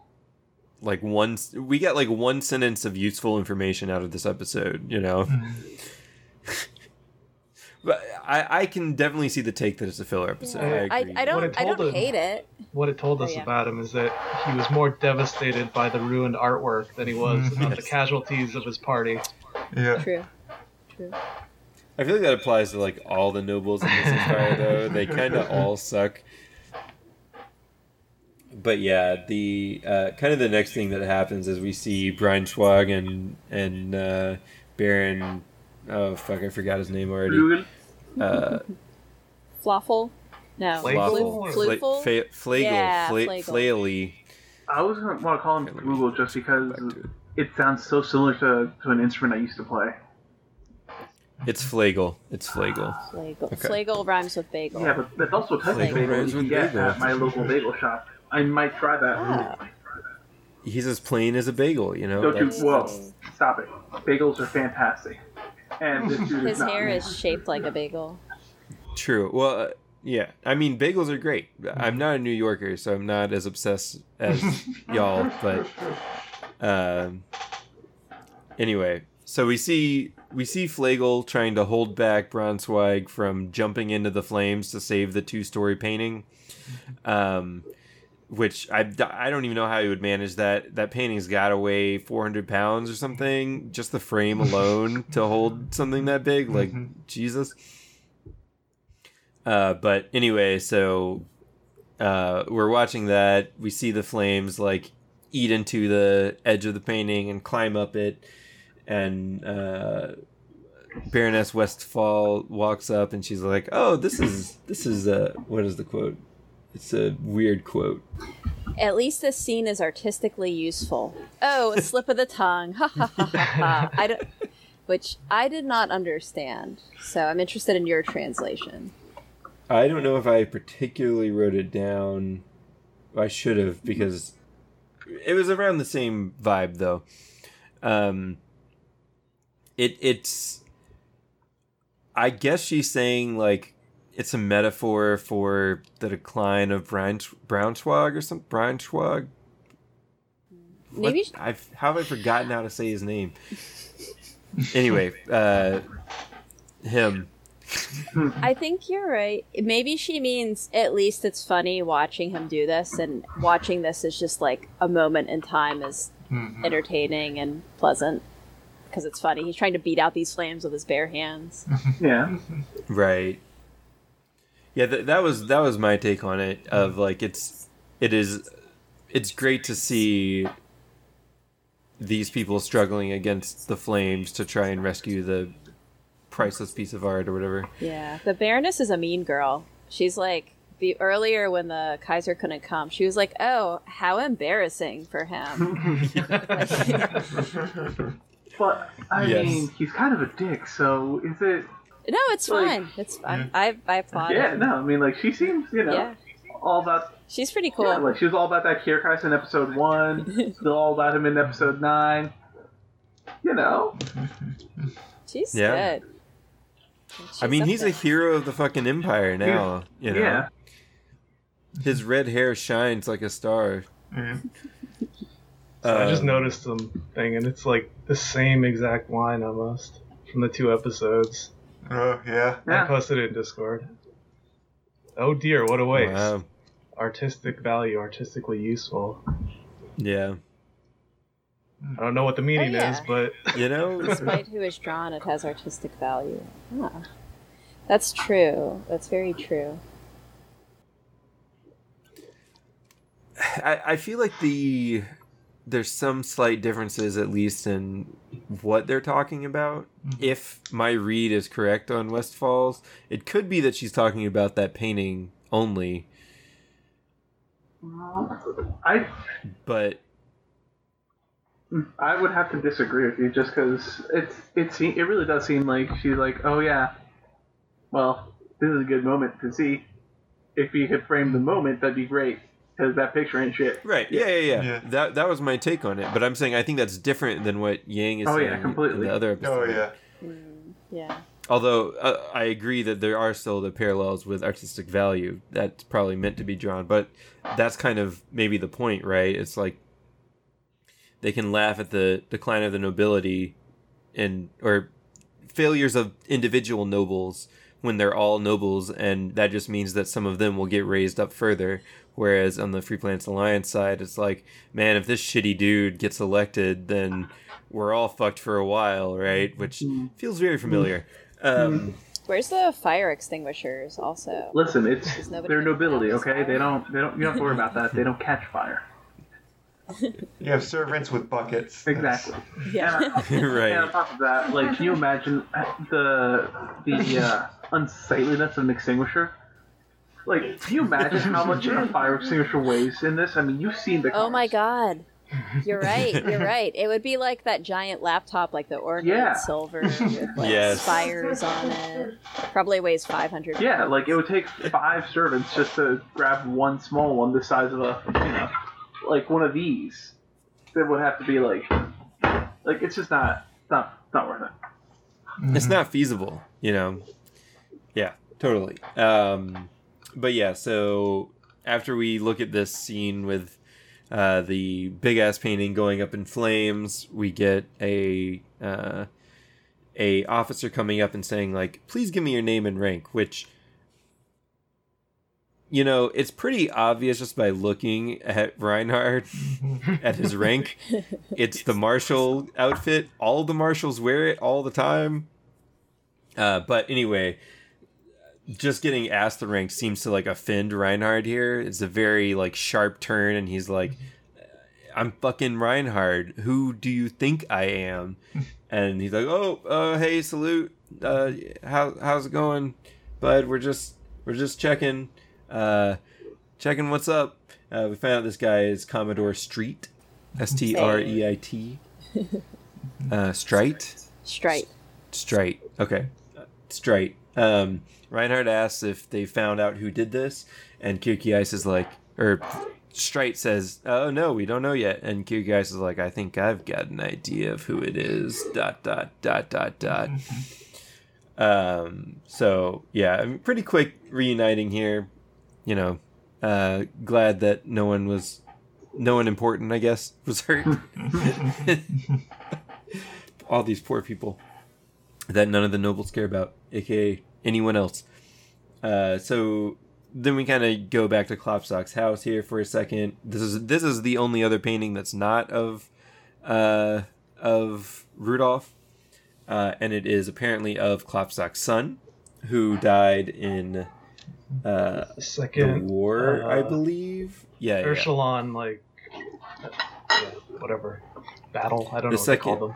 like one? We got like one sentence of useful information out of this episode, you know. (laughs) but I, I can definitely see the take that it's a filler episode. I, I, agree. I What don't it I don't him- hate it. What it told Oh, us yeah. about him is that he was more devastated by the ruined artwork than he was about the casualties of his party. Yeah. True. True. I feel like that applies to like all the nobles in this empire, though. (laughs) They kind of all suck. But yeah, the uh, kind of the next thing that happens is we see Braunschweig and and uh, Baron. Oh fuck, I forgot his name already. Uh, Fluffle? No. Flagel? Flu- Fla- Flagel, Yeah, Fla- Flagel. Flaily. I was gonna want to call him Okay, Google just because it. it sounds so similar to, to an instrument I used to play. It's Flagel. It's Flagel. Flagel. Okay. Flagel rhymes with bagel. Yeah, but that's also a type of Bagel bagel you can get bagel. at my local bagel shop. I might try that. Ah. He's as plain as a bagel, you know. Don't you? That's- Whoa! Stop it. Bagels are fantastic. And His is not. hair is shaped like a bagel. True. Well, uh, yeah. I mean, bagels are great. I'm not a New Yorker, so I'm not as obsessed as (laughs) y'all. But um, anyway, so we see we see Flagel trying to hold back Braunschweig from jumping into the flames to save the two story painting. Um, which I, I don't even know how he would manage that. That painting's got to weigh 400 pounds or something. Just the frame alone (laughs) to hold something that big. Like, Mhm. Jesus. Uh, but anyway, so uh, we're watching that. We see the flames like eat into the edge of the painting and climb up it. And uh, Baroness Westphal walks up and she's like, "Oh, this is this is uh, what is the quote? It's a weird quote. At least this scene is artistically useful. Oh, a slip of the tongue. Ha ha ha ha ha. I don't, which I did not understand. So I'm interested in your translation. I don't know if I particularly wrote it down. I should have because it was around the same vibe though. Um it it's I guess she's saying like it's a metaphor for the decline of Braun, Braunschweig or some Braunschweig. What- Maybe sh- I've how have I forgotten how to say his name? anyway, uh him. I think you're right. Maybe she means at least it's funny watching him do this, and watching this is just like a moment in time is Mhm. entertaining and pleasant because it's funny. He's trying to beat out these flames with his bare hands. (laughs) Yeah. Right. Yeah, th- that was that was my take on it. Of like, it's it is it's great to see these people struggling against the flames to try and rescue the priceless piece of art or whatever. Yeah, the Baroness is a mean girl. She's like the earlier when the Kaiser couldn't come, she was like, "Oh, how embarrassing for him." (laughs) (laughs) But I Yes. mean, he's kind of a dick. So is it? no, it's Like- fine. It's fine. I I applaud Yeah. it. No. I mean, like she seems, you know, Yeah, all about. she's pretty cool. Yeah, like she was all about that Kircheis in episode one. (laughs) still all about him in episode nine. You know. she's Yeah. good. I mean, up he's a hero of the fucking empire now. You know, Yeah. his red hair shines like a star. So uh, I just noticed something, and it's like the same exact line almost from the two episodes. Oh yeah. I posted it in Discord. Oh dear, what a waste. Wow. Artistic value, artistically useful. Yeah. I don't know what the meaning oh, yeah. is, but (laughs) You know, Despite who is drawn, it has artistic value. Huh. That's true. That's very true. I, I feel like the there's some slight differences at least in what they're talking about. Mm-hmm. If my read is correct on Westphals, it could be that she's talking about that painting only, I but I would have to disagree with you just because it's it it really does seem like she's like, oh yeah, well, this is a good moment to see. If you could frame the moment, that'd be great because that picture ain't shit. right, yeah, yeah, yeah, Yeah. That that was my take on it. But I'm saying I think that's different than what Yang is Oh, saying yeah, in the other episode. Oh yeah. Yeah. Although uh, I agree that there are still the parallels with artistic value that's probably meant to be drawn, but that's kind of maybe the point, right? It's like they can laugh at the decline of the nobility and or failures of individual nobles when they're all nobles, and that just means that some of them will get raised up further. Whereas on the Free Planets Alliance side, it's like, man, if this shitty dude gets elected, then we're all fucked for a while, right? Which feels very familiar. Um, Where's the fire extinguishers? Also. Listen, it's Does nobody their nobility, okay? this They don't they don't you don't have to worry about that. They don't catch fire. (laughs) You have servants with buckets. Exactly. Yeah. Right. And on top of that, like, can you imagine the the uh, unsightliness of an extinguisher? Like, can you imagine how much a (laughs) fire extinguisher weighs in this? I mean, you've seen the. Oh my god. You're right. You're (laughs) right. It would be like that giant laptop, like the organ Yeah. silver (laughs) with like Yes. spires on it. Probably weighs 500. Yeah, like it would take five servants just to grab one small one the size of a, you know, like one of these. That would have to be like, like it's just not, not, not worth it. It's not feasible, you know. Totally. Um, but yeah, so after we look at this scene with uh, the big ass painting going up in flames, we get a uh, a officer coming up and saying like, "Please give me your name and rank," which you know, it's pretty obvious just by looking at (laughs) Reinhard (laughs) at his rank. It's the marshal outfit. All the marshals wear it all the time. Uh, but anyway, just getting asked the rank seems to like offend Reinhard here. It's a very like sharp turn, and he's like, "I'm fucking Reinhard. Who do you think I am?" (laughs) And he's like, "Oh, uh, hey, salute. Uh, how how's it going, bud? We're just we're just checking, uh, checking what's up. Uh, we found out this guy is Commodore Street, S T R E I T, uh, Strite, Straight. Strite. Okay, Uh, Strite. Um, Reinhard asks if they found out who did this, and Kircheis is like, or Strite says, "Oh no, we don't know yet." And Kircheis is like, "I think I've got an idea of who it is." Dot dot dot dot dot. (laughs) um. So yeah, I mean, pretty quick reuniting here. You know, uh, glad that no one was, no one important, I guess, (laughs) was hurt. (laughs) All these poor people that none of the nobles care about, aka anyone else. Uh, so then we kind of go back to Klopstock's house here for a second. This is this is the only other painting that's not of uh, of Rudolph, uh, and it is apparently of Klopstock's son, who died in uh, The the second war, I uh, believe. Yeah, yeah, yeah. Like, yeah, whatever battle. I don't The know what second- call them.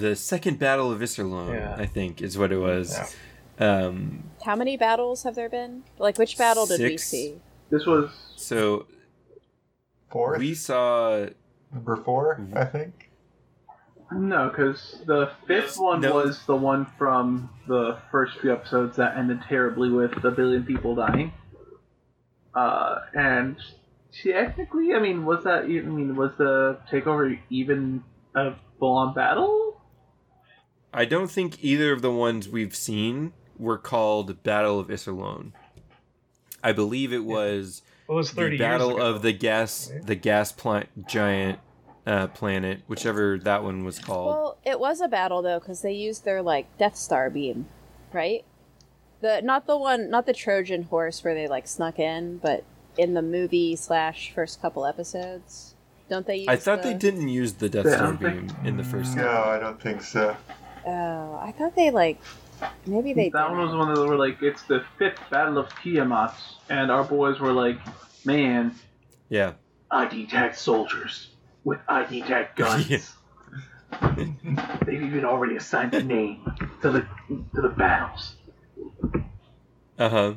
the second battle of Iserlohn, Yeah. I think, is what it was. Yeah. Um, How many battles have there been? Like, which battle did we Six. see? This was so Fourth? we saw Number four, I think. no, because the fifth one No. was the one from the first few episodes that ended terribly with a billion people dying. Uh, and technically, I mean, was that? e- I mean, was the takeover even a full-on battle? I don't think either of the ones we've seen were called Battle of Iserlohn. I believe it was It was the thirty Battle years ago. of the gas right? the gas plant giant uh, planet, whichever that one was called. Well, it was a battle though, because they used their like Death Star beam, right? The not the one, not the Trojan horse where they like snuck in, but in the movie slash first couple episodes, don't they? Use I thought they didn't use the Death Star don't think- beam in the first. No, I don't think so. Oh, I thought they like maybe they. that did. one was one that were like, it's the fifth battle of Tiamat, and our boys were like, man, Yeah, ID tag soldiers with ID tag (laughs) guns. Yeah. (laughs) They've even already assigned a name to the to the battles. uh huh.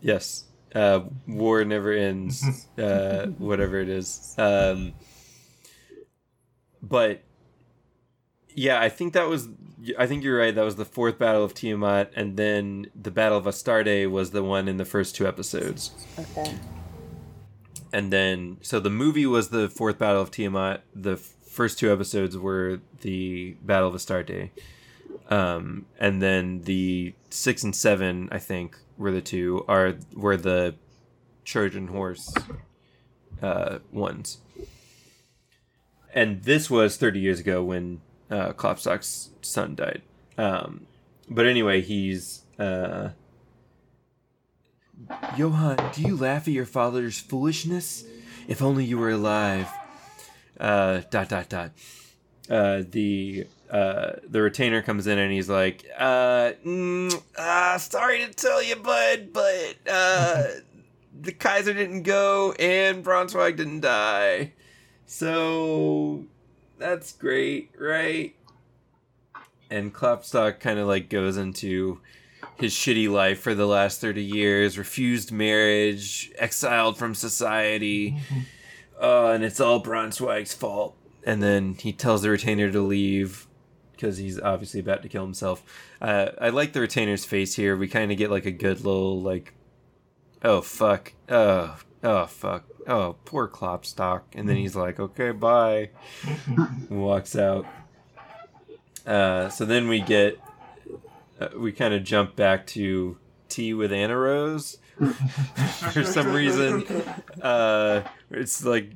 Yes, uh, war never ends. (laughs) uh, whatever it is. Um, but yeah, I think that was. I think you're right. That was the fourth battle of Tiamat, and then the battle of Astarte was the one in the first two episodes. Okay. and then so the movie was the fourth battle of Tiamat. The first two episodes were the Battle of Astarte, um, and then the six and seven, I think, were the two are were the Trojan horse uh, ones. And this was thirty years ago when uh, Klopstock's son died. Um, but anyway, he's. Uh, Johann, do you laugh at your father's foolishness? If only you were alive. Uh, dot dot dot. Uh, the uh, the retainer comes in and he's like, uh, mm, uh, sorry to tell you, bud, but uh, the Kaiser didn't go and Braunschweig didn't die. So that's great, right? And Klopstock kind of like goes into his shitty life for the last 30 years, refused marriage, exiled from society. (laughs) Uh, and it's all Braunschweig's fault. And then he tells the retainer to leave because he's obviously about to kill himself. Uh, I like the retainer's face here. We kind of get like a good little, like, oh, fuck. Oh, oh, fuck. Oh, poor Klopstock. And then he's like, okay, bye. (laughs) Walks out. Uh, so then we get uh, we kind of jump back to tea with Annerose (laughs) for some reason. Uh, it's like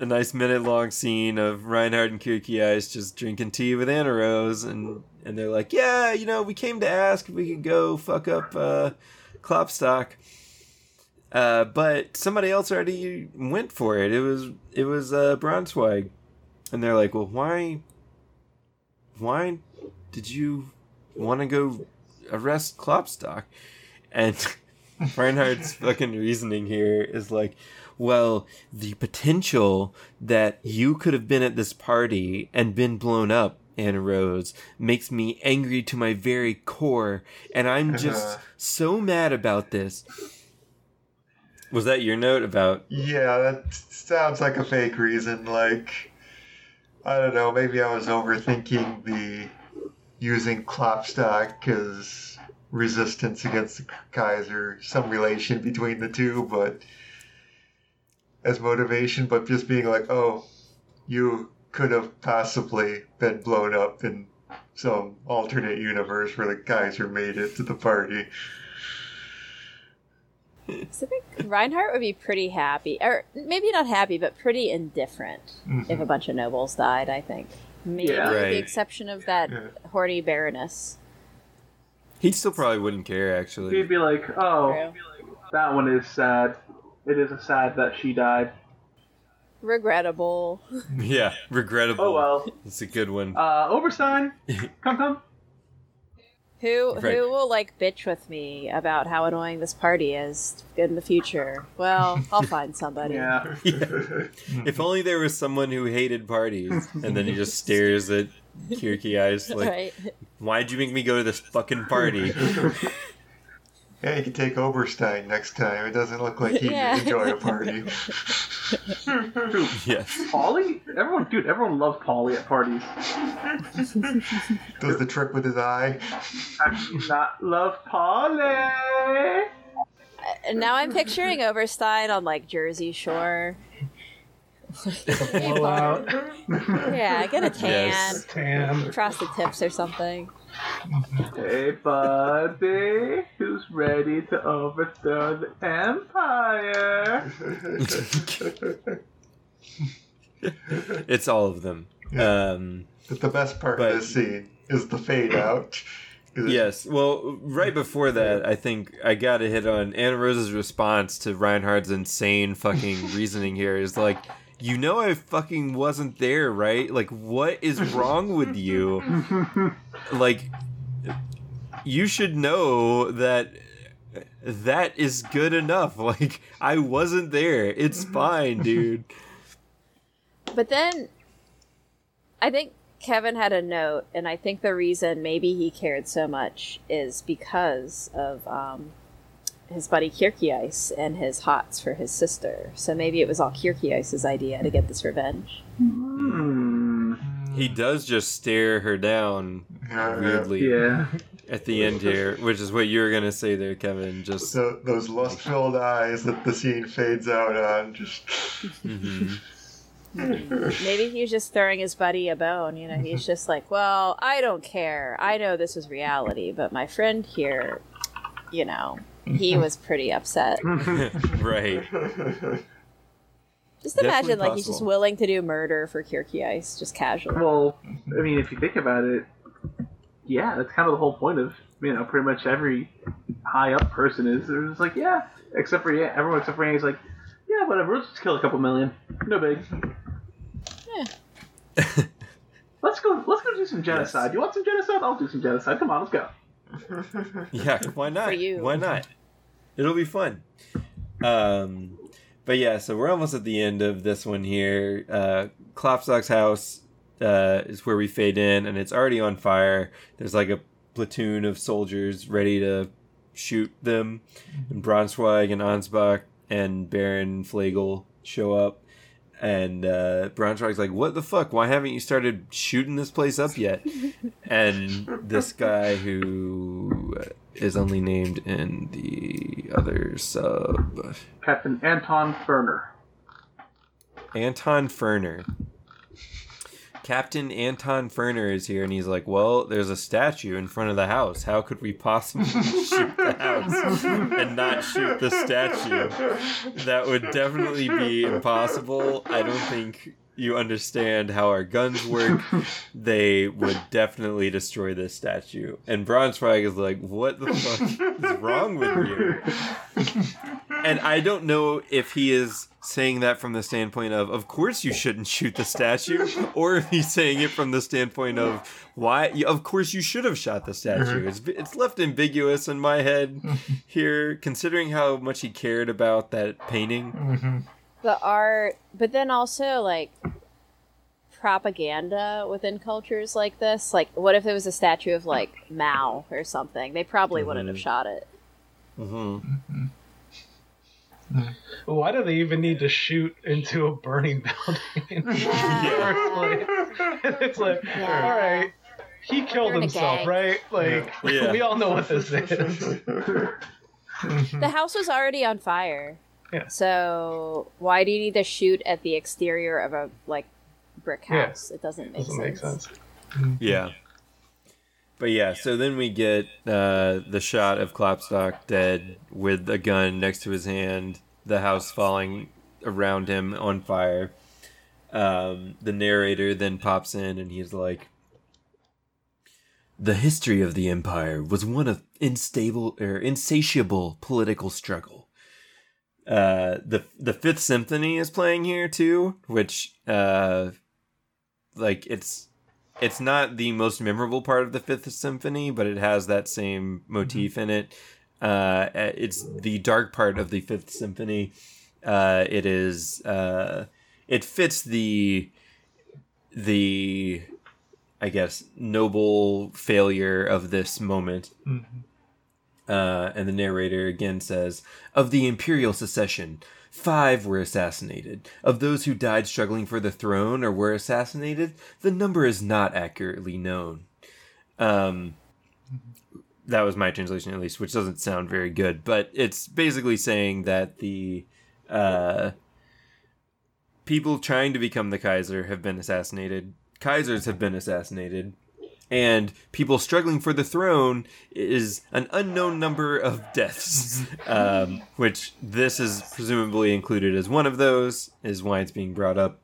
a nice minute long scene of Reinhard and Kircheis just drinking tea with Annerose, and and they're like, yeah, you know, we came to ask if we could go fuck up uh, Klopstock. Uh, but somebody else already went for it. It was it was uh, Braunschweig, and they're like, well, why, why did you want to go arrest Klopstock? And (laughs) Reinhard's fucking reasoning here is like, well, the potential that you could have been at this party and been blown up, Annerose, makes me angry to my very core, and I'm just so mad about this. Was that your note about? Yeah, that sounds like a fake reason. Like, I don't know, maybe I was overthinking the using Klopstock as resistance against the Kaiser, some relation between the two, but as motivation, but just being like, oh, you could have possibly been blown up in some alternate universe where the Kaiser made it to the party. So I think Reinhard would be pretty happy, or maybe not happy, but pretty indifferent if a bunch of nobles died. I think maybe Yeah. with Right. the exception of that Yeah. horny baroness. He still probably wouldn't care, actually. He'd be like, "Oh, True. that one is sad. It is a sad that she died." Regrettable. (laughs) Yeah, regrettable. Oh well. It's a good one. Uh, Oberstein, (laughs) come come. Who Right. who will like bitch with me about how annoying this party is in the future? Well, I'll (laughs) find somebody. (laughs) Yeah. If only there was someone who hated parties, and then he just stares at Kircheis like, (laughs) right. "Why'd you make me go to this fucking party?" Yeah, you can take Oberstein next time. It doesn't look like he'd Yeah. enjoy a party. Dude, (laughs) yes. Polly? Everyone, dude, everyone loves Polly at parties. (laughs) Does the trick with his eye. I do not love Polly. And now I'm picturing Oberstein on like Jersey Shore. Blowout. (laughs) Yeah, get a tan, Yes. Tan. frosted tips or something. Hey, buddy, who's ready to overthrow the empire? It's all of them. Um, But the best part But- of this scene is the fade out. yes. Well, right before that, I think I got to hit on Annerose's response to Reinhard's insane fucking reasoning here is like, you know, I fucking wasn't there, right? Like, what is wrong with you? like, you should know that that is good enough. (laughs) Like, I wasn't there. It's fine, dude. But then I think Kevin had a note, and I think the reason maybe he cared so much is because of um, his buddy Kierke Ice and his hots for his sister. So maybe it was all Kircheis's idea to get this revenge. Hmm. He does just stare her down weirdly Yeah. at the end here, which is what you were gonna say there, Kevin. Just So those lust-filled eyes that the scene fades out on, just mhm. (laughs) Maybe he's just throwing his buddy a bone. You know, he's just like, well, I don't care. I know this is reality, but my friend here, you know, he (laughs) was pretty upset. (laughs) right. Just imagine, Definitely like, he's just willing to do murder for Kircheis, just casually. Well, I mean, if you think about it, yeah, that's kind of the whole point of you know pretty much every high up person is. They're just like, yeah, except for yeah, everyone except for Annie's like, yeah, whatever, let's just kill a couple million, no big. Yeah. (laughs) Let's go. Let's go do some genocide. You want some genocide? I'll do some genocide. Come on, let's go. Yeah, (laughs) why not? For you. Why not? It'll be fun. Um, but yeah, so we're almost at the end of this one here. Uh, Klopstock's house uh, is where we fade in, and it's already on fire. There's like a platoon of soldiers ready to shoot them. And Braunschweig and Ansbach and Baron Flegel show up. And uh, Braunschweig's like, "What the fuck? Why haven't you started shooting this place up yet?" and this guy who is only named in the other sub, Captain Anton Ferner. Anton Ferner, Captain Anton Ferner is here, and he's like, "Well, there's a statue in front of the house. How could we possibly (laughs) shoot the house and not shoot the statue? That would definitely be impossible. I don't think you understand how our guns (laughs) work. They would definitely destroy this statue." And Braunschweig is like, "What the fuck is wrong with you?" And I don't know if he is saying that from the standpoint of, of course you shouldn't shoot the statue, or if he's saying it from the standpoint of, why, of course you should have shot the statue. Uh-huh. It's, it's left ambiguous in my head (laughs) here, considering how much he cared about that painting. Mm-hmm. The art, but then also like propaganda within cultures like this. Like, what if it was a statue of like Mao or something? They probably wouldn't have Mhm. shot it. hmm Why do they even need to shoot into a burning building in (laughs) the (laughs) it's like, Yeah. all right, he killed You're in a himself, right? Like, Yeah. we all know what this (laughs) is. The house was already on fire. Yeah. So why do you need to shoot at the exterior of a like brick Yeah. house? It doesn't make Doesn't make sense. sense. Yeah. But yeah, so then we get uh, the shot of Klopstock dead with a gun next to his hand, the house falling around him on fire. Um, the narrator then pops in and he's like, The history of the empire was one of unstable or insatiable political struggle. Uh, the the Fifth Symphony is playing here too, which uh, like it's it's not the most memorable part of the Fifth Symphony, but it has that same motif in it. Uh, it's the dark part of the Fifth Symphony. Uh, it is uh, it fits the the I guess noble failure of this moment. Uh, and the narrator again says, Of the imperial succession, five were assassinated. Of those who died struggling for the throne or were assassinated, the number is not accurately known. Um, that was my translation, at least, which doesn't sound very good, but it's basically saying that the uh, people trying to become the Kaiser have been assassinated, Kaisers have been assassinated, and people struggling for the throne is an unknown number of deaths, (laughs) um, which this is presumably included as one of those, is why it's being brought up.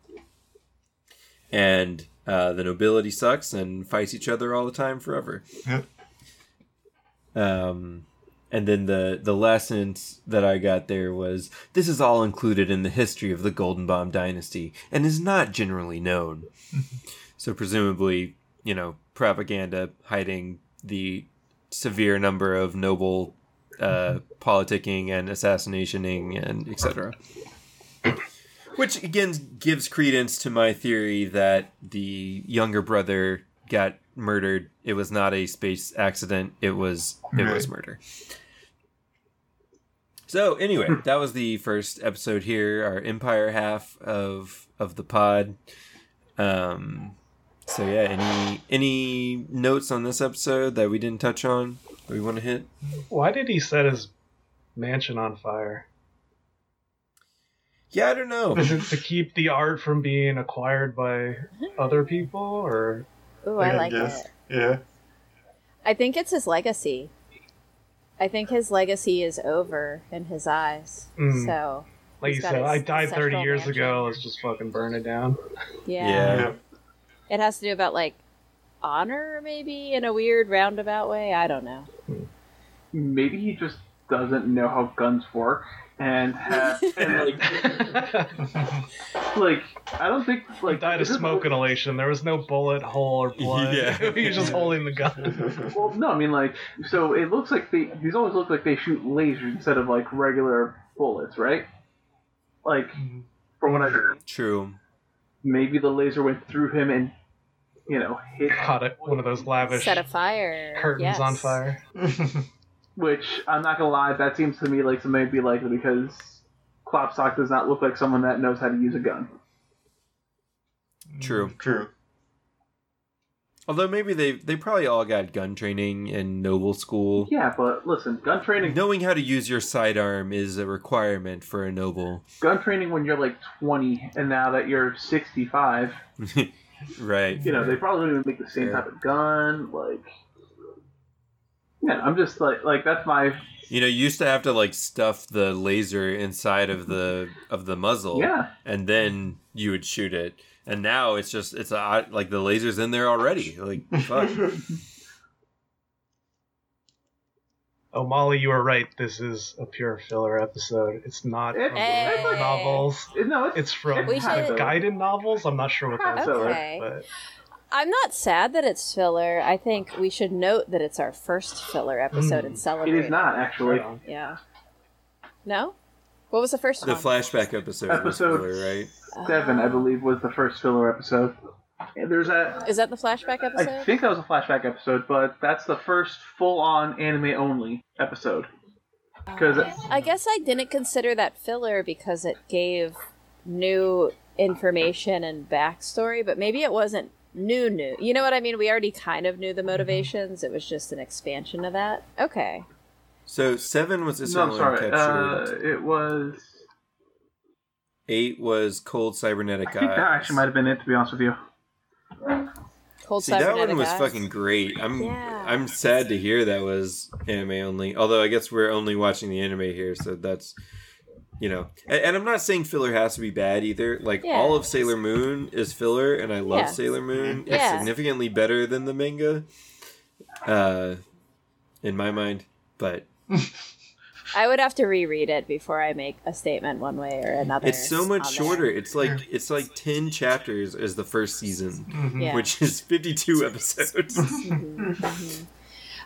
And uh, the nobility sucks and fights each other all the time forever. Yep. Um, and then the the lessons that I got there was this is all included in the history of the Goldenbaum dynasty and is not generally known. (laughs) so presumably, you know, propaganda hiding the severe number of noble uh, politicking and assassinationing and etc. Which again gives credence to my theory that the younger brother got murdered. It was not a space accident. It was it was murder. So anyway, (laughs) that was the first episode here, our Empire half of of the pod. Um, so yeah, any any notes on this episode that we didn't touch on that we want to hit? Why did he set his mansion on fire? Yeah, I don't know. Is it to keep the art from being acquired by (laughs) other people, or Ooh, I I like guess. it. Yeah. I think it's his legacy. I think his legacy is over in his eyes. Mm. So like you said, I died 30 years mansion. ago. Let's just fucking burn it down. yeah. Yeah. Yeah. It has to do about like honor maybe in a weird roundabout way. I don't know. Maybe he just doesn't know how guns work and has (laughs) and like (laughs) like I don't think He like died of this is- smoke inhalation. There was no bullet hole or (laughs) blood. Yeah. he was just holding the gun. Well, no, I mean like so it looks like they these always look like they shoot lasers instead of like regular bullets, right? Like mm-hmm. from what I heard, True. maybe the laser went through him and you know hit Caught it. One of those lavish Set a fire. curtains yes. on fire. (laughs) Which I'm not gonna lie, that seems to me like something to be likely because Klopstock does not look like someone that knows how to use a gun. True. Mm, true. Although maybe they they probably all got gun training in noble school. Yeah, but listen, gun training, Knowing how to use your sidearm is a requirement for a noble. gun training when you're like 20, and now that you're 65, (laughs) right. You know, they probably don't even make the same Yeah. type of gun. Like, yeah, I'm just like, like that's my You know, you used to have to like stuff the laser inside of the of the muzzle, yeah. and then you would shoot it. And now it's just it's uh, a, like the laser's in there already. Like fuck. (laughs) Oh, Molly, you were right. This is a pure filler episode. It's not It- from the Hey. original novels. No, it's, It's from We the should- guided novels. I'm not sure what those Okay. are, but I'm not sad that it's filler. I think we should note that it's our first filler episode mm. and it celebrate. is not actually. Yeah. No. What was the first The one? flashback episode, was Episode- filler, right? Seven, I believe, was the first filler episode. And There's a. Is that the flashback episode I think that was a flashback episode, but that's the first full-on anime only episode. Because I guess I didn't consider that filler because it gave new information and backstory, but maybe it wasn't new new. You know what I mean? We already kind of knew the motivations. It was just an expansion of that. Okay. So seven was no, Isabel I'm sorry. captured. Uh, it was. Eight was cold cybernetic I think that actually might have been it. To be honest with you. Cold See, that one was eyes. fucking great. I'm Yeah. I'm sad to hear that was anime only. Although I guess we're only watching the anime here, so that's you know. And, and I'm not saying filler has to be bad either. Like Yeah. all of Sailor Moon is filler, and I love Yeah. Sailor Moon. It's significantly better than the manga, uh, in my mind. But (laughs) I would have to reread it before I make a statement one way or another. it's so much shorter. there. It's like it's like ten chapters as the first season, Mhm. Yeah. which is 52 (laughs) episodes. Mhm, mhm.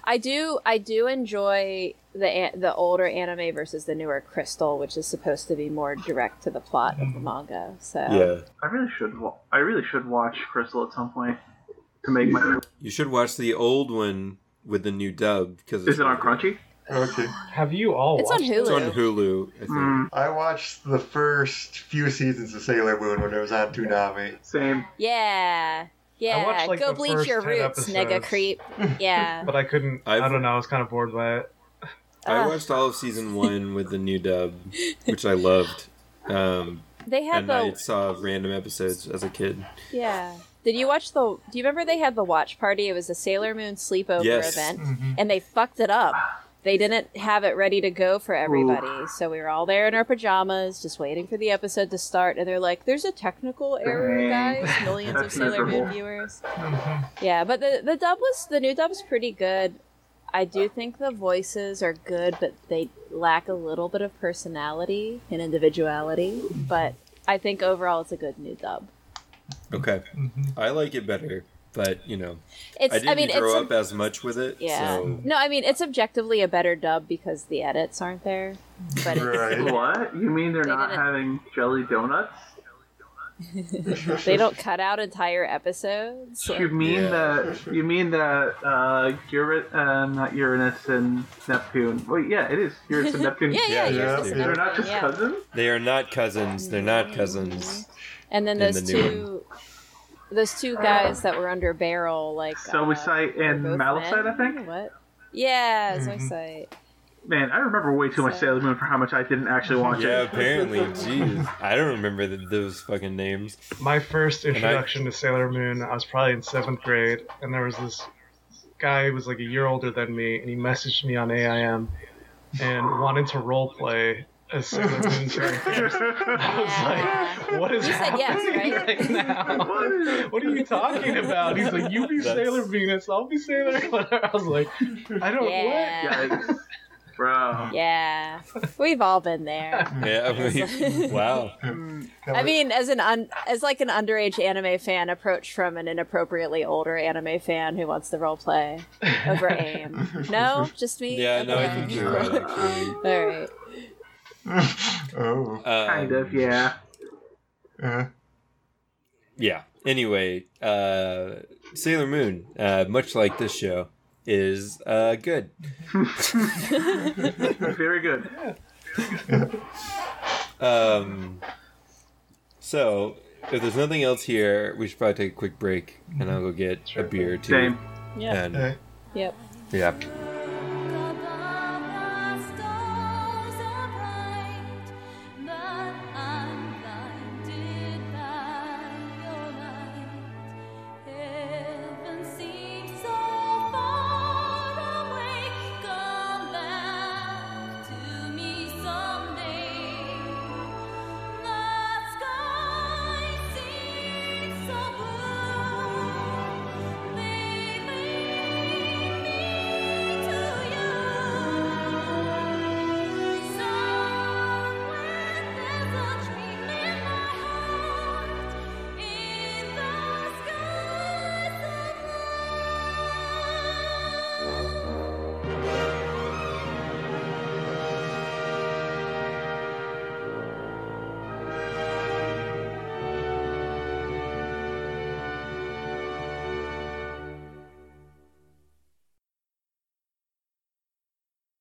I do I do enjoy the the older anime versus the newer Crystal, which is supposed to be more direct to the plot of the manga. So yeah. I really should. Wa- I really should watch Crystal at some point to make my. You should watch the old one with the new dub because Is it on Crunchy? Okay. have you all It's on watched Hulu. It's on Hulu. I think. Mm, I watched the first few seasons of Sailor Moon when it was on Toonami. same. Yeah. Yeah. watched, like, Go the bleach first your 10 roots, nigga creep. (laughs) Yeah. but I couldn't. I I've- don't know. I was kind of bored by it. (laughs) I Ugh. watched all of season (laughs) one with the new dub, which I loved. Um, They had and the I saw random episodes as a kid. Yeah. Did you watch the do you remember they had the watch party? It was a Sailor Moon sleepover Yes. event Mm-hmm. and they fucked it up. They didn't have it ready to go for everybody. So we were all there in our pajamas just waiting for the episode to start and they're like there's a technical error, Dang. guys. (laughs) Millions of That's Sailor Moon miserable. viewers. Mhm. Yeah, but the the dub was the new dub's pretty good. I do think the voices are good, but they lack a little bit of personality and individuality. But I think overall it's a good new dub. Okay, Mhm. I like it better, but you know, It's I didn't mean grow it's up as much with it. Yeah. So No, I mean it's objectively a better dub because the edits aren't there. But Right. (laughs) What? You mean they're They not didn't- having jelly donuts? (laughs) they don't cut out entire episodes. You mean Yeah. that? You mean that? Uh, Uri- uh, not Uranus and Neptune. Wait, yeah, it is Uranus and Neptune. (laughs) Yeah, yeah, Yeah, you're yeah, just. They're not just yeah. cousins. they are not cousins. They're not cousins. And then those the new two, those two guys that were under Beryl, like Zoisite uh, and they're I think? What? Yeah, Mhm. Zoisite. Man, I remember way too much Sailor Moon for how much I didn't actually watch Yeah, it. apparently. Jeez, I don't remember th those fucking names. My first I- introduction to Sailor Moon, I was probably in seventh grade, and there was this guy who was like a year older than me, and he messaged me on AIM and wanted to role play as Sailor Moon's characters. I was like, what is You said yes, happening right? right now? (laughs) What are you talking about? He's like, you be That's- Sailor Venus, I'll be Sailor. (laughs) I was like, I don't Yeah. Yikes. Bro. Yeah, we've all been there. (laughs) Yeah, I mean, wow. I mean, as an un- as like an underage anime fan approached from an inappropriately older anime fan who wants to role play over AIM. No, just me. Yeah, no, I think you're right. Actually, All right. (laughs) oh. um, Kind of, yeah. Uh, Yeah. Anyway, uh, Sailor Moon, uh, much like this show, is uh, good. (laughs) Very good. (laughs) Um, so, if there's nothing else here, we should probably take a quick break, and I'll go get a beer too. Same. Yeah. And okay. Yep. yeah,